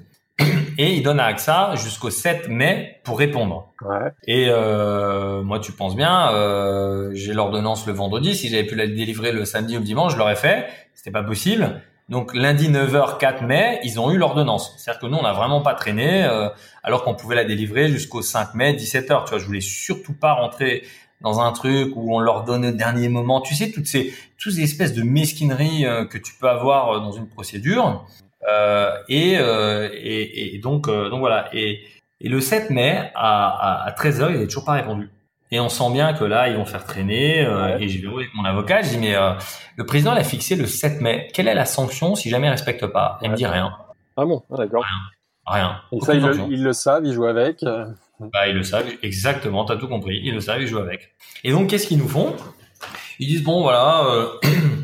et il donne à AXA jusqu'au 7 mai pour répondre. Ouais. Et euh, moi, tu penses bien, euh, j'ai l'ordonnance le vendredi. Si j'avais pu la délivrer le samedi ou le dimanche, je l'aurais fait. C'était pas possible. Donc lundi 9h 4 mai, ils ont eu l'ordonnance. C'est-à-dire que nous, on n'a vraiment pas traîné, euh, alors qu'on pouvait la délivrer jusqu'au 5 mai 17h. Tu vois, je voulais surtout pas rentrer dans un truc où on leur donne au dernier moment. Tu sais, toutes ces, toutes ces espèces de mesquineries euh, que tu peux avoir euh, dans une procédure. Euh, et, euh, et, et, donc, euh, donc voilà. Et, et le 7 mai, à, à, à 13h, il n'a toujours pas répondu. Et on sent bien que là, ils vont faire traîner. Euh, Et j'ai vu avec mon avocat, je dis, mais euh, le président l'a fixé le 7 mai. Quelle est la sanction si jamais il respecte pas? Il me dit rien. Ah bon, ah, d'accord. Rien. rien. Et ça, ils le, ils le, savent, ils jouent avec. Bah, ils le savent, exactement, t'as tout compris. Ils le savent, ils jouent avec. Et donc, qu'est-ce qu'ils nous font? Ils disent, bon, voilà, euh,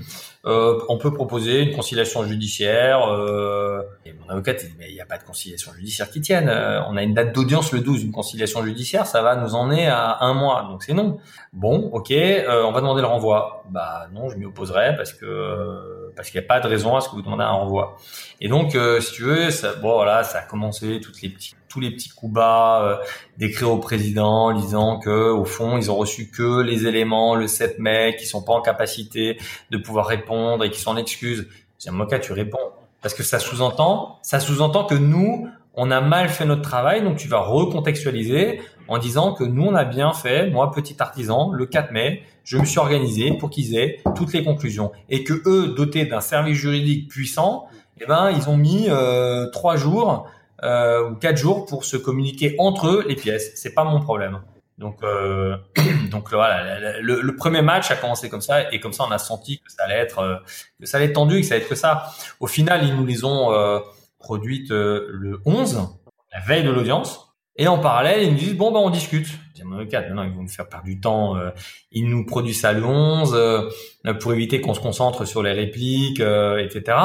on peut proposer une conciliation judiciaire. Euh, et mon avocat dit mais il n'y a pas de conciliation judiciaire qui tienne. Euh, on a une date d'audience le 12, une conciliation judiciaire, ça va nous emmener à un mois, donc c'est non. Bon, ok, euh, on va demander le renvoi. Bah non, je m'y opposerai parce que parce qu'il n'y a pas de raison à ce que vous demandez un renvoi. Et donc, si tu veux, ça, bon voilà, ça a commencé toutes les petits tous les petits coups bas euh, d'écrire au président disant que au fond ils ont reçu que les éléments le 7 mai qui sont pas en capacité de pouvoir répondre et qui sont en excuse. J'ai Moka, tu réponds parce que ça sous-entend ça sous-entend que nous on a mal fait notre travail donc tu vas recontextualiser en disant que nous on a bien fait moi petit artisan le 4 mai je me suis organisé pour qu'ils aient toutes les conclusions et que eux dotés d'un service juridique puissant eh ben ils ont mis euh, trois jours euh, ou quatre jours pour se communiquer entre eux les pièces. C'est pas mon problème. Donc, euh, donc voilà, le, le, premier match a commencé comme ça et comme ça on a senti que ça allait être, euh, que ça allait être tendu, que ça allait être que ça. Au final, ils nous les ont euh, produites euh, le 11, la veille de l'audience. Et en parallèle, ils nous disent bon ben on discute. Dis mon avocat, maintenant ils vont nous faire perdre du temps. Euh, ils nous produisent ça le 11 euh, pour éviter qu'on se concentre sur les répliques, etc.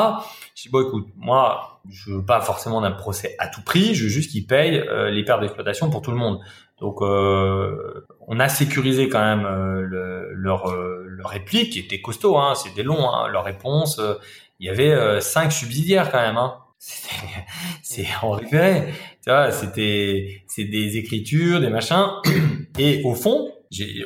Je dis bon écoute, moi je veux pas forcément d'un procès à tout prix, je veux juste qu'ils payent les pertes d'exploitation pour tout le monde. Donc on a sécurisé quand même le, leur, leur réplique qui était costaud, hein, c'était long, hein, leur réponse. il y avait cinq subsidiaires quand même. Hein c'est en référé. Tu vois, c'était c'est des écritures, des machins. Et au fond,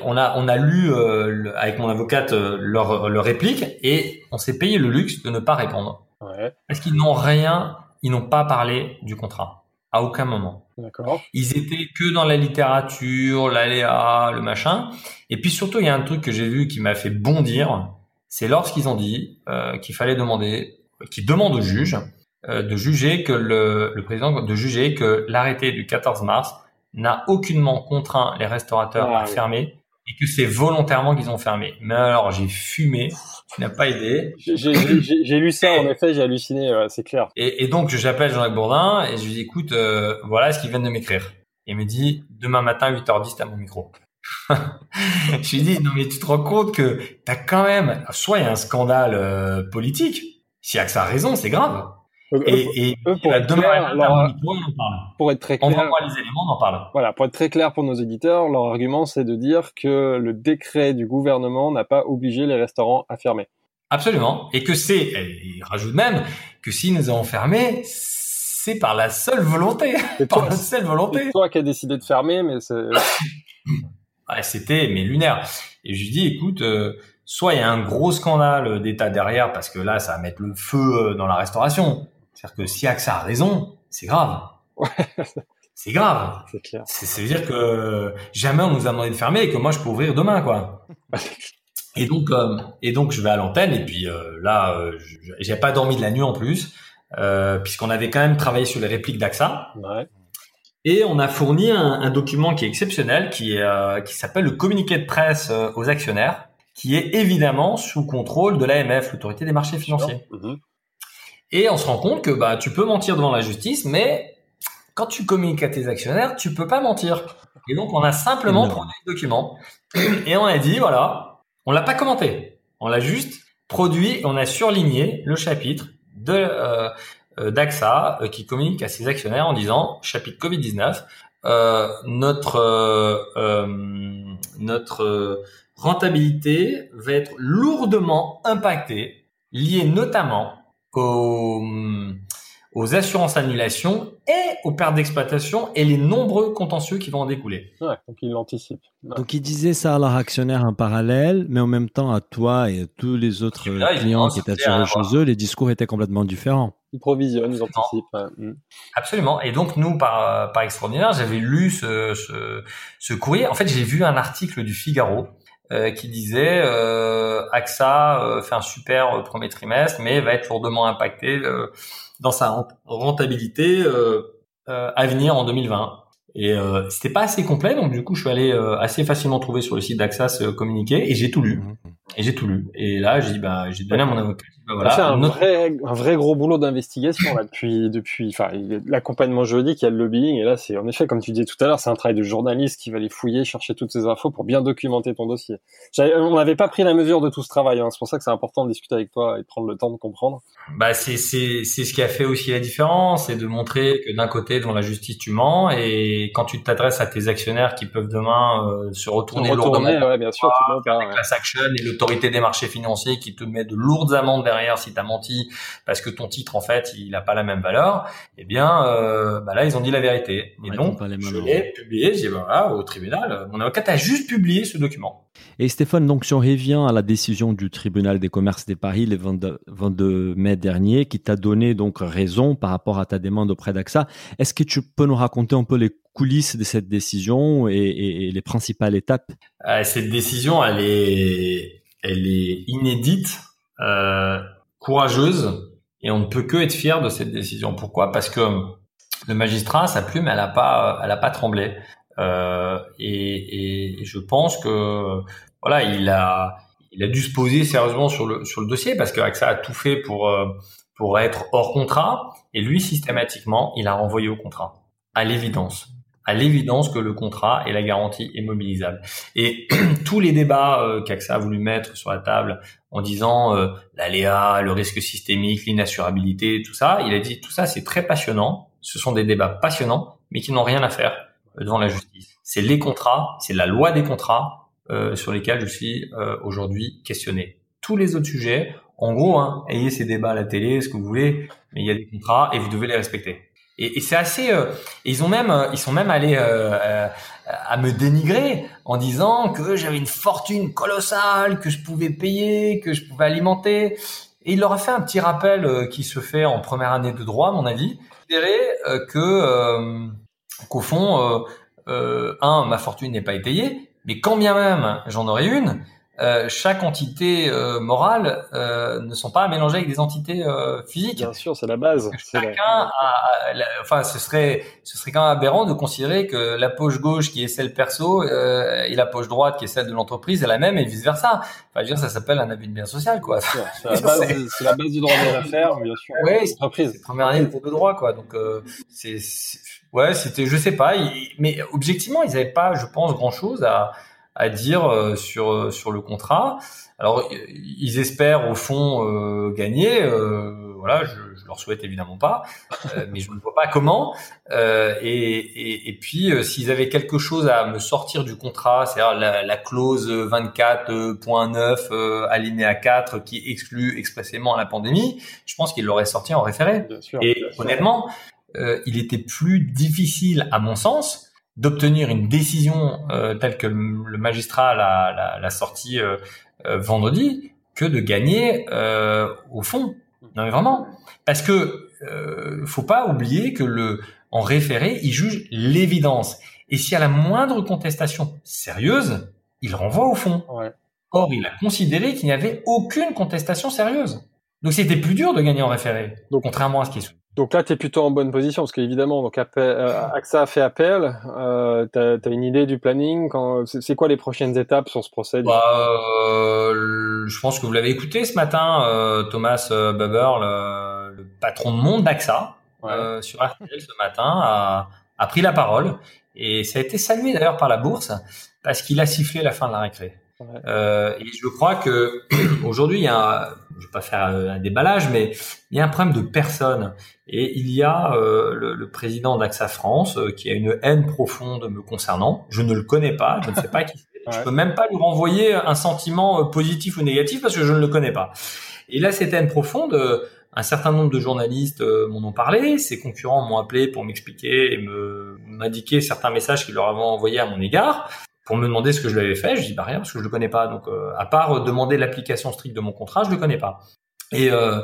on a on a lu euh, avec mon avocate euh, leur leur réplique et on s'est payé le luxe de ne pas répondre. Ouais. Parce qu'ils n'ont rien, ils n'ont pas parlé du contrat à aucun moment. D'accord. Ils étaient que dans la littérature, l'aléa, le machin. Et puis surtout, il y a un truc que j'ai vu qui m'a fait bondir, c'est lorsqu'ils ont dit euh, qu'il fallait demander, qu'ils demandent au juge euh, de juger que le, le, président de juger que l'arrêté du 14 mars n'a aucunement contraint les restaurateurs ah à fermer et que c'est volontairement qu'ils ont fermé. Mais alors j'ai fumé, tu n'as pas aidé. J'ai lu ça en effet, j'ai halluciné, c'est clair. Et, et donc j'appelle Jean-Jacques Bourdin et je lui dis écoute, euh, voilà ce qu'ils viennent de m'écrire. Il me dit demain matin 8h10 t'as mon micro. je lui dis non mais tu te rends compte que t'as quand même soit il y a un scandale euh, politique, si AXA a raison c'est grave et, et pour, être clair, pour être très clair, on les éléments, on en parle. Voilà, pour être très clair pour nos éditeurs, leur argument c'est de dire que le décret du gouvernement n'a pas obligé les restaurants à fermer. Absolument, et que c'est, il rajoute même que si nous avons fermé, c'est par la seule volonté, par la seule volonté. C'est toi qui as décidé de fermer, mais c'est. ouais, c'était mais lunaire. Et je lui dis, écoute. Euh, soit il y a un gros scandale d'État derrière parce que là, ça va mettre le feu euh, dans la restauration. C'est-à-dire que si AXA a raison, c'est grave. c'est grave. C'est clair. C'est veut dire que jamais on nous a demandé de fermer et que moi je peux ouvrir demain, quoi. et donc, euh, et donc je vais à l'antenne et puis euh, là, euh, j'ai pas dormi de la nuit en plus puisqu'on avait quand même travaillé sur les répliques d'AXA. Ouais. Et on a fourni un, un, document qui est exceptionnel, qui, est, qui s'appelle le communiqué de presse aux actionnaires qui est évidemment sous contrôle de l'AMF, l'autorité des marchés financiers. Mhm. Et on se rend compte que bah tu peux mentir devant la justice, mais quand tu communiques à tes actionnaires, tu peux pas mentir. Et donc on a simplement produit le document et on a dit voilà, on l'a pas commenté, on l'a juste produit, on a surligné le chapitre de euh, euh d'AXA euh, qui communique à ses actionnaires en disant chapitre Covid 19 euh, notre euh, notre rentabilité va être lourdement impactée, liée notamment aux, aux assurances annulations et aux pertes d'exploitation et les nombreux contentieux qui vont en découler. Ouais, donc il l'anticipe. Donc il disait ça à leurs actionnaires en parallèle, mais en même temps à toi et à tous les autres clients qui étaient assurés chez eux, les discours étaient complètement différents. Ils provisionnent, ils anticipent. Mm. Absolument. Et donc nous, par, par extraordinaire, j'avais lu ce, ce, ce courrier. En fait, j'ai vu un article du Figaro euh, qui disait euh, AXA euh, fait un super premier trimestre, mais va être lourdement impacté dans sa rentabilité à venir en 2020. Et euh, c'était pas assez complet, donc du coup, je suis allé assez facilement trouver sur le site d'AXA ce communiqué et j'ai tout lu. Mmh. Et j'ai tout lu. Et là, j'ai dit, bah, j'ai donné à mon avocat. Bah, voilà, fait un, vrai, un vrai gros boulot d'investigation là depuis depuis. Enfin, l'accompagnement juridique, il y a le lobbying, et là, c'est en effet, comme tu disais tout à l'heure, c'est un travail de journaliste qui va les fouiller, chercher toutes ces infos pour bien documenter ton dossier. On n'avait pas pris la mesure de tout ce travail. Hein. C'est pour ça que c'est important de discuter avec toi et de prendre le temps de comprendre. Bah, c'est c'est c'est ce qui a fait aussi la différence, c'est de montrer que d'un côté, devant la justice, tu mens, et quand tu t'adresses à tes actionnaires qui peuvent demain euh, se retourner, retourner lourdement, ouais, bien sûr, tu action et l'autorité des marchés financiers qui te met de lourdes amendes derrière si tu as menti parce que ton titre en fait il n'a pas la même valeur, eh bien euh, bah là ils ont dit la vérité. Et donc je l'ai publié, j'ai dit bah, voilà, au tribunal, mon avocat a juste publié ce document. Et Stéphane, donc si on revient à la décision du tribunal des commerces de Paris le 22, 22 mai dernier, qui t'a donné donc raison par rapport à ta demande auprès d'AXA, est-ce que tu peux nous raconter un peu les coulisses de cette décision et, les principales étapes? Euh, Cette décision, elle est, elle est inédite, euh, courageuse, et on ne peut que être fier de cette décision. Pourquoi? Parce que le magistrat, sa plume, elle a pas, elle a pas tremblé. Euh, et, je pense que voilà, il a, il a dû se poser sérieusement sur le sur le dossier parce que AXA a tout fait pour pour être hors contrat. Et lui, systématiquement, il a renvoyé au contrat, à l'évidence à l'évidence que le contrat et la garantie est mobilisable. Et tous les débats euh, qu'AXA a voulu mettre sur la table en disant euh, l'aléa, le risque systémique, l'inassurabilité, tout ça, il a dit tout ça c'est très passionnant, ce sont des débats passionnants, mais qui n'ont rien à faire euh, devant la justice. C'est les contrats, c'est la loi des contrats euh, sur lesquels je suis aujourd'hui questionné. Tous les autres sujets, en gros, hein, ayez ces débats à la télé, ce que vous voulez, mais il y a des contrats et vous devez les respecter. Et, et c'est assez. Euh, ils ont même, ils sont même allés euh, à me dénigrer en disant que j'avais une fortune colossale, que je pouvais payer, que je pouvais alimenter. Et il leur a fait un petit rappel qui se fait en première année de droit, à mon avis, que qu'au fond, un, ma fortune n'est pas étayée, mais quand bien même j'en aurais une, euh, chaque entité euh, morale euh, ne sont pas à mélanger avec des entités euh, physiques. Bien sûr, c'est la base. Chacun, a, enfin, ce serait, ce serait quand même aberrant de considérer que la poche gauche qui est celle perso euh, et la poche droite qui est celle de l'entreprise est la même et vice versa. Enfin, je veux dire, ça s'appelle un abus de bien social, quoi. C'est la, base, la base du droit des affaires, bien sûr. Oui, c'est première année de droit, quoi. Donc, c'est, ouais, c'était, je sais pas, mais objectivement, ils n'avaient pas, je pense, grand chose à à dire euh, sur euh, sur le contrat. Alors ils espèrent au fond euh, gagner. voilà, je, je leur souhaite évidemment pas, mais je ne vois pas comment. Et, et, et, puis s'ils avaient quelque chose à me sortir du contrat, c'est-à-dire la, la, clause 24.9 alinéa 4 qui exclut expressément la pandémie, je pense qu'ils l'auraient sorti en référé. et honnêtement, il était plus difficile à mon sens d'obtenir une décision euh, telle que le magistrat l'a, l'a, sortie euh, euh, vendredi que de gagner au fond. Non mais vraiment, parce que faut pas oublier que le en référé, il juge l'évidence. Et s'il y a la moindre contestation sérieuse, il renvoie au fond. Or, il a considéré qu'il n'y avait aucune contestation sérieuse. Donc c'était plus dur de gagner en référé, donc, contrairement à ce qui est donc là, tu es plutôt en bonne position parce qu'évidemment, donc euh, AXA a fait appel. Euh, tu as, une idée du planning? C'est quoi les prochaines étapes sur ce procès? Bah, euh, Je pense que vous l'avez écouté ce matin, euh, Thomas euh, Buber, le, le, patron de monde d'AXA, euh, sur RTL ce matin, a, a, pris la parole. Et ça a été salué d'ailleurs par la bourse parce qu'il a sifflé la fin de la récré. Euh, et je crois que aujourd'hui, il y a, je vais pas faire un déballage, mais il y a un problème de personnes. Et il y a euh, le, le, président d'AXA France euh, qui a une haine profonde me concernant. Je ne le connais pas, je ne sais pas qui c'est. Je peux même pas lui renvoyer un sentiment euh, positif ou négatif parce que je ne le connais pas. Et là, cette haine profonde, un certain nombre de journalistes m'en ont parlé. Ses concurrents m'ont appelé pour m'expliquer et me m'indiquer certains messages qu'ils leur avaient envoyés à mon égard pour me demander ce que je l'avais fait. Je dis bah rien parce que je le connais pas. Donc à part demander l'application stricte de mon contrat, je le connais pas. Et euh,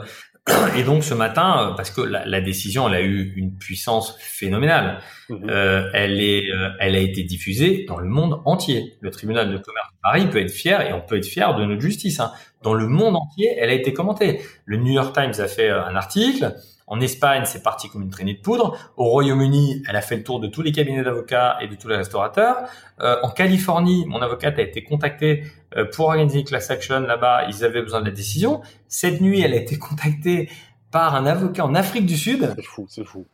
et donc ce matin, euh, parce que la, la, décision, elle a eu une puissance phénoménale. Mhm. Euh, elle est, euh, elle a été diffusée dans le monde entier. Le tribunal de commerce de Paris peut être fier, et on peut être fier de notre justice. Hein. Dans le monde entier, elle a été commentée. Le New York Times a fait un article. En Espagne, c'est parti comme une traînée de poudre. Au Royaume-Uni, elle a fait le tour de tous les cabinets d'avocats et de tous les restaurateurs. Euh, en Californie, mon avocate a été contactée euh, pour organiser une class action là-bas. Ils avaient besoin de la décision. Cette nuit, elle a été contactée par un avocat en Afrique du Sud. C'est fou, c'est fou.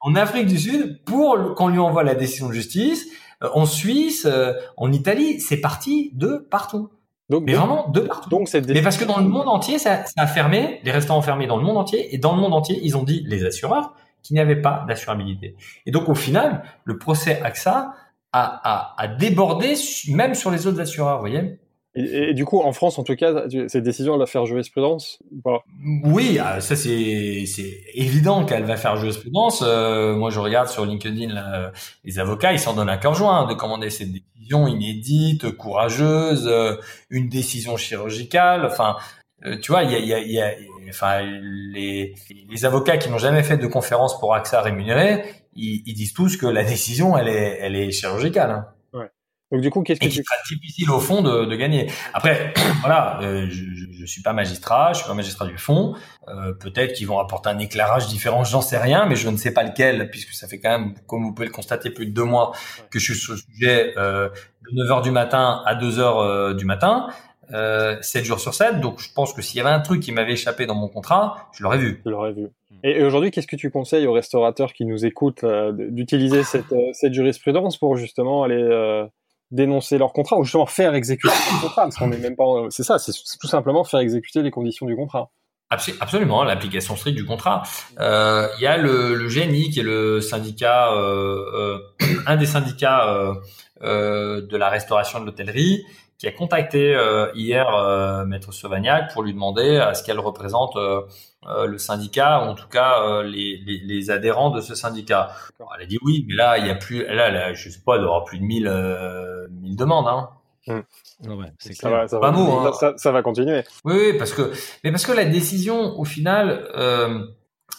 En Afrique du Sud, pour qu'on lui envoie la décision de justice. Euh, en Suisse, euh, en Italie, c'est parti de partout. Donc, mais vraiment de partout. Donc cette Mais parce que dans le monde entier, ça, ça, a fermé, les restaurants ont fermé dans le monde entier, et dans le monde entier, ils ont dit, les assureurs, qu'il n'y avait pas d'assurabilité. Et donc au final, le procès AXA a, a, a débordé même sur les autres assureurs, vous voyez et, du coup, en France, en tout cas, cette décision, elle va faire jurisprudence voilà. Oui, ah, ça c'est évident qu'elle va faire jurisprudence. Euh, moi, je regarde sur LinkedIn là, les avocats, ils s'en donnent à cœur joint de commander cette décision inédite, courageuse, euh, une décision chirurgicale. Enfin, euh, tu vois, il y a, y a, y a enfin les, les avocats qui n'ont jamais fait de conférence pour AXA rémunéré, ils, ils, disent tous que la décision, elle est elle est chirurgicale. Hein. Donc du coup, qu'est-ce que et qui sera difficile au fond de, de gagner. Après, voilà, euh, je, je, suis pas magistrat, je suis pas magistrat du fond. Euh, Peut-être qu'ils vont apporter un éclairage différent, j'en sais rien, mais je ne sais pas lequel, puisque ça fait quand même, comme vous pouvez le constater, plus de deux mois que je suis sur le sujet euh, de 9 heures du matin à 2 heures euh, du matin. Euh, 7 jours sur 7, donc je pense que s'il y avait un truc qui m'avait échappé dans mon contrat, je l'aurais vu. Je l'aurais vu. Et, aujourd'hui, qu'est-ce que tu conseilles aux restaurateurs qui nous écoutent d'utiliser cette, cette, jurisprudence pour justement aller dénoncer leur contrat ou justement faire exécuter le contrat Parce qu'on même pas. C'est ça, c'est tout simplement faire exécuter les conditions du contrat. Absolument, l'application stricte du contrat. Euh, il y a le, le, GNI qui est le syndicat, euh, euh, un des syndicats de la restauration de l'hôtellerie, qui a contacté hier Maître Sauvagnac pour lui demander à ce qu'elle représente le syndicat, ou en tout cas les, les, les, adhérents de ce syndicat. elle a dit oui, mais là il y a plus, là, là je sais pas, il y aura plus de 1000 1000 demandes. Hein. Mmh. Ouais, c'est ça, va, ça, va, hein. ça, ça, va continuer. Oui, oui, parce que, mais parce que la décision, au final, euh,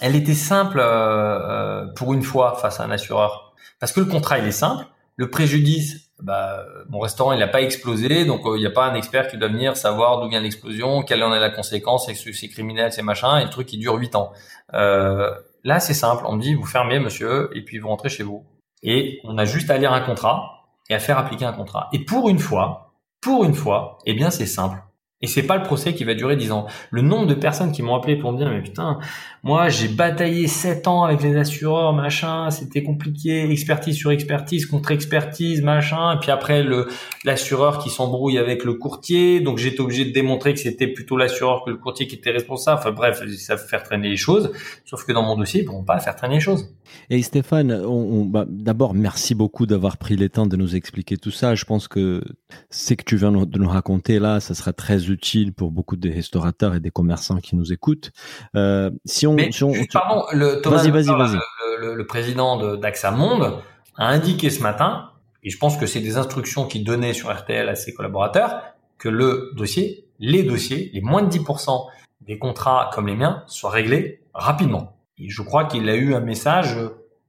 elle était simple euh, euh, pour une fois face à un assureur. Parce que le contrat, il est simple. Le préjudice, bah, mon restaurant, il n'a pas explosé, donc euh, il n'y a pas un expert qui doit venir savoir d'où vient l'explosion, quelle en est la conséquence, est-ce que c'est criminel, c'est machin, et le truc qui dure huit ans. Euh, là, c'est simple. On me dit, vous fermez, monsieur, et puis vous rentrez chez vous. Et on a juste à lire un contrat et à faire appliquer un contrat. Et pour une fois, pour une fois, eh bien c'est simple. Et c'est pas le procès qui va durer 10 ans. Le nombre de personnes qui m'ont appelé pour me dire mais putain, moi j'ai bataillé 7 ans avec les assureurs, machin, c'était compliqué, expertise sur expertise contre expertise, machin, et puis après le l'assureur qui s'embrouille avec le courtier, donc j'étais obligé de démontrer que c'était plutôt l'assureur que le courtier qui était responsable. Enfin bref, ça fait faire traîner les choses. Sauf que dans mon dossier, ils pourront pas faire traîner les choses. Et Stéphane, bah, d'abord merci beaucoup d'avoir pris le temps de nous expliquer tout ça. Je pense que ce que tu viens de nous raconter là, ça sera très utile pour beaucoup de restaurateurs et des commerçants qui nous écoutent. Euh, si on, si on pardon, le Thomas, vas-y, vas-y, vas-y. Le, le, président d'AXA Monde a indiqué ce matin, et je pense que c'est des instructions qu'il donnait sur RTL à ses collaborateurs, que le dossier, les dossiers, les moins de 10% des contrats comme les miens soient réglés rapidement. Et je crois qu'il a eu un message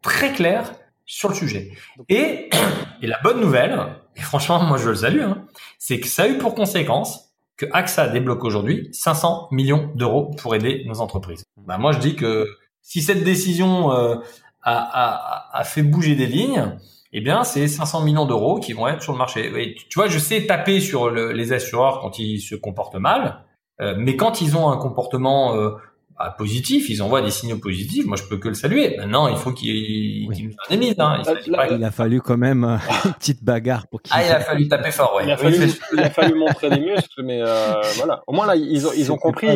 très clair sur le sujet. Et, et la bonne nouvelle, et franchement, moi je le salue, hein, c'est que ça a eu pour conséquence que AXA débloque aujourd'hui 500 millions d'euros pour aider nos entreprises. Bah moi je dis que si cette décision euh, a, a, a, fait bouger des lignes, eh bien c'est 500 millions d'euros qui vont être sur le marché. tu vois, je sais taper sur les assureurs quand ils se comportent mal, euh, mais quand ils ont un comportement euh, bah, positif, ils envoient des signaux positifs. Moi, je peux que le saluer. Maintenant, il faut qu'ils nous indemnisent. Hein. Il, a fallu quand même euh, une petite bagarre pour qu'il. Ah, il a fallu taper fort, ouais. Il a fallu, il a fallu montrer des muscles, mais euh, voilà. Au moins là, ils ont, ils ont compris.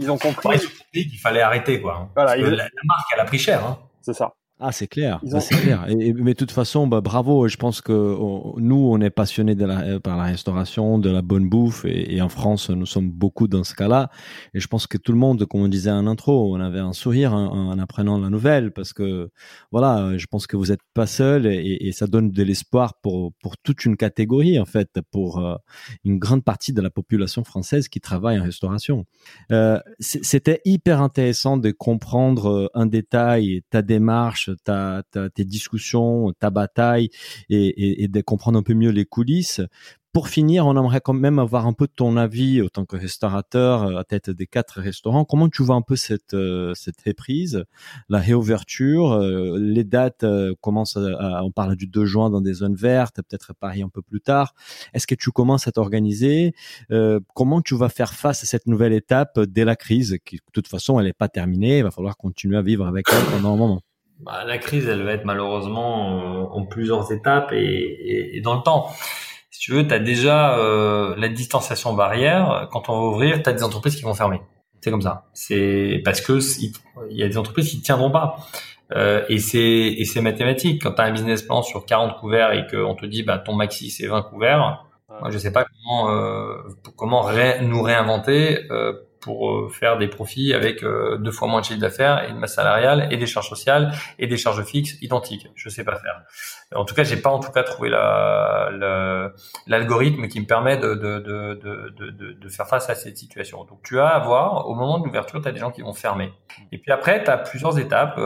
Ils, ont compris. qu'il fallait arrêter, quoi. Voilà, la, la, marque, elle a pris cher. Hein. C'est ça. Ah, c'est clair, c'est clair. Et, mais de toute façon, bah, bravo. Je pense que nous, on est passionnés de la, par la restauration, de la bonne bouffe, et, en France, nous sommes beaucoup dans ce cas-là. Et je pense que tout le monde, comme on disait en intro, on avait un sourire en, apprenant la nouvelle, parce que voilà, je pense que vous n'êtes pas seul, et, et, ça donne de l'espoir pour pour toute une catégorie en fait, pour euh, une grande partie de la population française qui travaille en restauration. Euh, C'était hyper intéressant de comprendre euh, un détail, ta démarche ta, tes discussions, ta bataille et, et, de comprendre un peu mieux les coulisses. Pour finir, on aimerait quand même avoir un peu ton avis en tant que restaurateur euh, à tête des quatre restaurants. Comment tu vois un peu cette euh, cette reprise, la réouverture, euh, les dates commencent à, on parle du 2 juin dans des zones vertes, peut-être Paris un peu plus tard. Est-ce que tu commences à t'organiser Comment tu vas faire face à cette nouvelle étape dès la crise qui de toute façon elle n'est pas terminée, il va falloir continuer à vivre avec elle pendant un moment bah, la crise, elle va être malheureusement en, plusieurs étapes et, et, dans le temps. Si tu veux, tu as déjà euh, la distanciation barrière. Quand on va ouvrir, tu as des entreprises qui vont fermer. C'est comme ça. C'est parce que il y a des entreprises qui tiendront pas. Euh, et c'est et c'est mathématique. Quand tu as un business plan sur 40 couverts et qu'on te dit bah ton maxi c'est 20 couverts, moi je sais pas comment euh, comment nous réinventer euh, pour euh, faire des profits avec euh, deux fois moins de chiffre d'affaires et une masse salariale et des charges sociales et des charges fixes identiques. Je sais pas faire. En tout cas, j'ai pas en tout cas trouvé l'algorithme la, qui me permet de, de, faire face à cette situation. Donc tu as à voir, au moment de l'ouverture, tu as des gens qui vont fermer. Et puis après, tu as plusieurs étapes.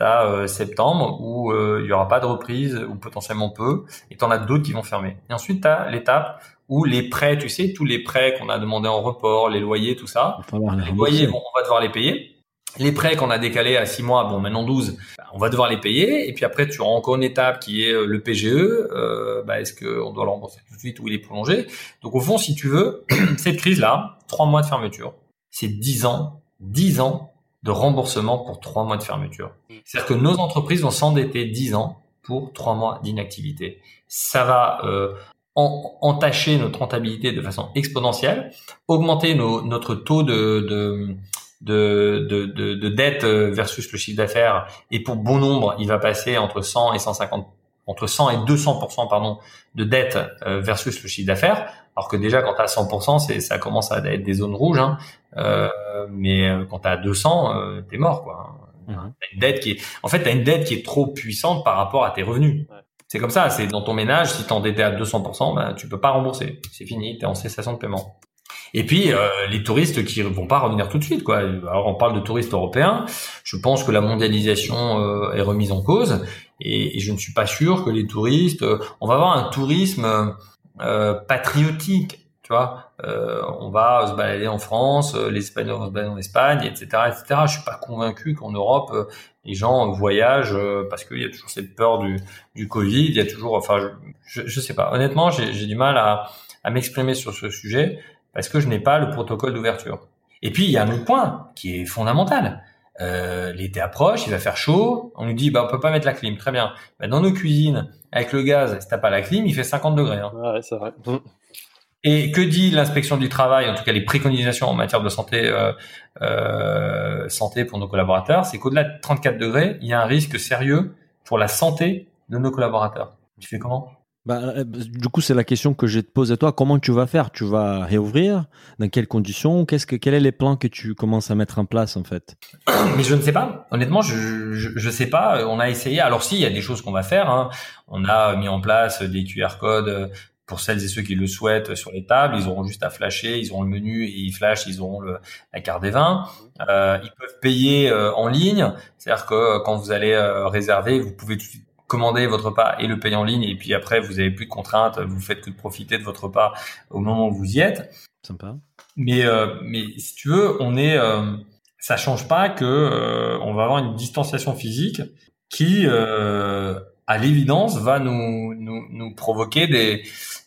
Euh, tu as septembre où il y aura pas de reprise ou potentiellement peu, et tu en as d'autres qui vont fermer. Et ensuite, tu as l'étape ou les prêts, tu sais, tous les prêts qu'on a demandé en report, les loyers, tout ça. Les loyers, bon, on va devoir les payer. Les prêts qu'on a décalés à 6 mois, bon, maintenant 12, bah, on va devoir les payer. Et puis après, tu auras encore une étape qui est euh, le PGE. Euh, bah, Est-ce qu'on doit le rembourser tout de suite ou il est prolongé? Donc au fond, si tu veux, cette crise-là, 3 mois de fermeture, c'est 10 ans, 10 ans de remboursement pour trois mois de fermeture. C'est-à-dire que nos entreprises vont s'endetter 10 ans pour trois mois d'inactivité. Ça va euh, entacher notre rentabilité de façon exponentielle, augmenter notre taux de, de de, de, de, dette versus le chiffre d'affaires et pour bon nombre il va passer entre 100 et 150 entre 100 et 200% pardon de dette euh, versus le chiffre d'affaires alors que déjà quand tu as 100 c'est ça commence à être des zones rouges hein. euh, mais euh, quand tu as 200 euh, t'es mort quoi mmh. une dette qui est en fait tu as une dette qui est trop puissante par rapport à tes revenus c'est comme ça c'est dans ton ménage si tu endetté à 200 ben, tu peux pas rembourser c'est fini tu es en cessation de paiement et puis euh, les touristes qui vont pas revenir tout de suite, quoi. Alors on parle de touristes européens. Je pense que la mondialisation euh, est remise en cause, et, je ne suis pas sûr que les touristes. Euh, on va avoir un tourisme patriotique, tu vois. on va se balader en France, les Espagnols se balader en Espagne, etc., etc. Je suis pas convaincu qu'en Europe les gens voyagent parce qu'il y a toujours cette peur du, du Covid. Il y a toujours, enfin, je, je, sais pas. Honnêtement, j'ai du mal à, à m'exprimer sur ce sujet parce que je n'ai pas le protocole d'ouverture. Et puis il y a un autre point qui est fondamental. Euh, L'été approche, il va faire chaud. On nous dit bah on peut pas mettre la clim, très bien. Bah, dans nos cuisines, avec le gaz, si t'as pas la clim, il fait 50 degrés. Hein. Ouais, c'est vrai. Mmh. Et que dit l'inspection du travail, en tout cas les préconisations en matière de santé, euh, euh, santé pour nos collaborateurs, c'est qu'au-delà de 34 degrés, il y a un risque sérieux pour la santé de nos collaborateurs. Tu fais comment? Bah, euh, du coup, c'est la question que je te pose à toi. Comment tu vas faire? Tu vas réouvrir? Dans quelles conditions? Qu'est-ce que, quels sont les plans que tu commences à mettre en place en fait? Mais je ne sais pas. Honnêtement, je, je, je sais pas. On a essayé. Alors si, il y a des choses qu'on va faire. Hein. On a mis en place des QR codes euh, pour celles et ceux qui le souhaitent sur les tables. Ils auront juste à flasher. Ils auront le menu et ils flashent. Ils auront le, la carte des vins. Euh, ils peuvent payer euh, en ligne. C'est-à-dire que quand vous allez réserver, vous pouvez tout de suite commander votre repas et le payer en ligne et puis après vous avez plus de contraintes, vous faites que de profiter de votre repas au moment où vous y êtes. Sympa. Mais euh, mais si tu veux, on est euh, ça change pas que euh, on va avoir une distanciation physique qui euh, à l'évidence va nous, nous nous provoquer des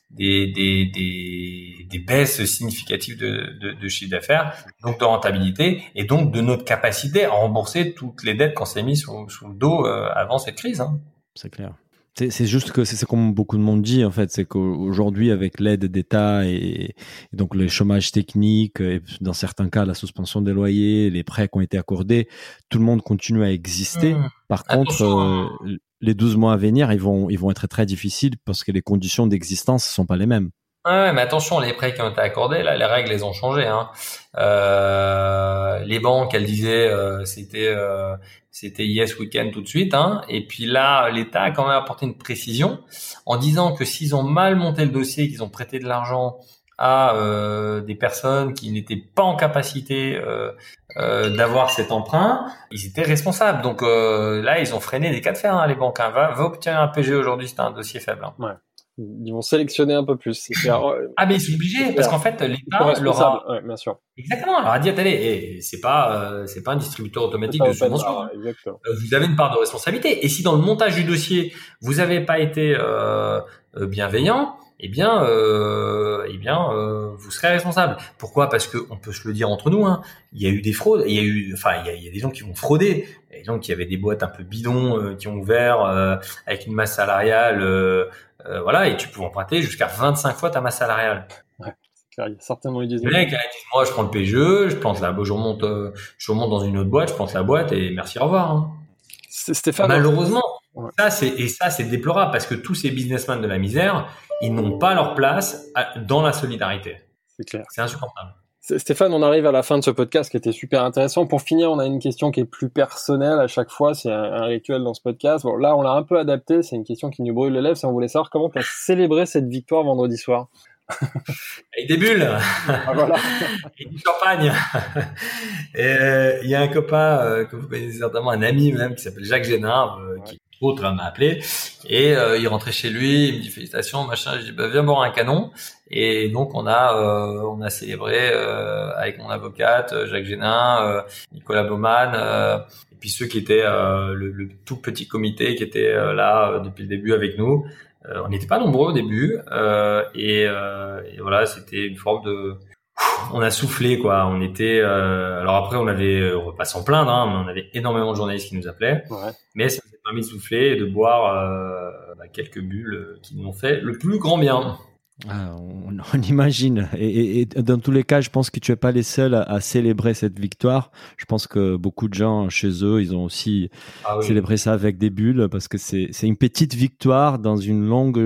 des, des, des, des baisses significatives de, de, de chiffre d'affaires, donc de rentabilité, et donc de notre capacité à rembourser toutes les dettes qu'on s'est mis sous, sous le dos avant cette crise. Hein c'est clair. C'est juste que c'est comme beaucoup de monde dit en fait, c'est qu'aujourd'hui avec l'aide d'État et, donc le chômage technique et dans certains cas la suspension des loyers, les prêts qui ont été accordés, tout le monde continue à exister. Mmh. Par contre, euh, les 12 mois à venir, ils vont ils vont être très difficiles parce que les conditions d'existence sont pas les mêmes. Ouais, mais attention, les prêts qui ont été accordés, là, les règles, les ont changé. Hein. Euh, les banques, elles disaient, euh, c'était euh, c'était yes week-end tout de suite. Hein. Et puis là, l'État a quand même apporté une précision en disant que s'ils ont mal monté le dossier, qu'ils ont prêté de l'argent à euh, des personnes qui n'étaient pas en capacité d'avoir cet emprunt, ils étaient responsables. Donc là, ils ont freiné des cas de fer, hein, les banques. Hein. Va, va obtenir un PG aujourd'hui, c'est un dossier faible. Ils vont sélectionner un peu plus. ah mais c'est obligé parce qu'en fait l'État leur a ouais, bien sûr. exactement leur a dit attendez eh, c'est pas euh, c'est pas un distributeur automatique de subvention. Hein. Euh, vous avez une part de responsabilité et si dans le montage du dossier vous n'avez pas été euh, euh, bienveillant eh bien, euh, eh bien, euh, vous serez responsable. Pourquoi? Parce que on peut se le dire entre nous. Hein, il y a eu des fraudes. Il y a eu, enfin, il y a, il y a des gens qui vont frauder. Il y a des gens qui avaient des boîtes un peu bidons, qui ont ouvert avec une masse salariale euh, voilà, et tu peux emprunter jusqu'à 25 fois ta masse salariale. Ouais, il y a certainement eu des Le mec, moi, je prends le PGE, je plante la, je remonte, euh, je remonte dans une autre boîte, je plante la boîte et merci, au revoir. Hein. Stéphane. Malheureusement, ça c'est et ça c'est déplorable parce que tous ces businessmen de la misère, ils n'ont pas leur place dans la solidarité. C'est clair. C'est insupportable. Stéphane, on arrive à la fin de ce podcast qui était super intéressant. Pour finir, on a une question qui est plus personnelle à chaque fois. C'est un, rituel dans ce podcast. Bon, là, on l'a un peu adapté. C'est une question qui nous brûle les lèvres. Si on voulait savoir comment tu as célébré cette victoire vendredi soir. Avec des bulles. Ah, voilà. Et du champagne. Euh, il y a un copain euh, que vous connaissez certainement, un ami même, qui s'appelle Jacques Génard, euh, qui autre m'a appelé et euh, il rentrait chez lui, il me dit félicitations, machin. Je dis bah, viens boire un canon. Et donc on a euh, on a célébré euh, avec mon avocate Jacques Génin, Nicolas Baumann et puis ceux qui étaient le, tout petit comité qui était là depuis le début avec nous. on n'était pas nombreux au début et, et voilà c'était une forme de on a soufflé quoi. On était euh, alors après on avait on va pas s'en plaindre, hein, mais on avait énormément de journalistes qui nous appelaient. Ouais. Mais ça de souffler et de boire euh, bah, quelques bulles qui nous ont fait le plus grand bien. Ah, on, on, imagine. Et, et, et, dans tous les cas, je pense que tu es pas les seuls à, à, célébrer cette victoire. Je pense que beaucoup de gens chez eux, ils ont aussi ah, oui. célébré ça avec des bulles parce que c'est une petite victoire dans une longue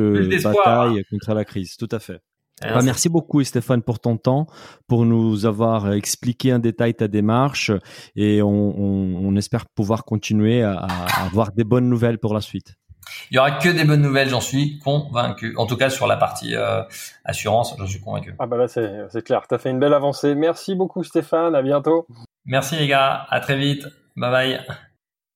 bataille contre la crise. Tout à fait. Bah, merci beaucoup Stéphane pour ton temps, pour nous avoir expliqué en détail ta démarche et on, on, on espère pouvoir continuer à, à, avoir des bonnes nouvelles pour la suite. Il y aura que des bonnes nouvelles, j'en suis convaincu. En tout cas sur la partie euh, assurance, j'en suis convaincu. Ah bah là c'est clair, tu as fait une belle avancée. Merci beaucoup Stéphane, à bientôt. Merci les gars, à très vite. Bye bye.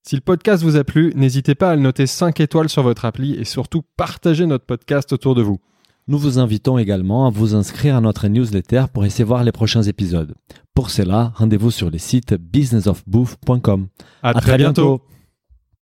Si le podcast vous a plu, n'hésitez pas à le noter 5 étoiles sur votre appli et surtout partagez notre podcast autour de vous. Nous vous invitons également à vous inscrire à notre newsletter pour essayer voir les prochains épisodes. Pour cela, rendez-vous sur le site businessofbooth.com. À, à, très, bientôt. bientôt.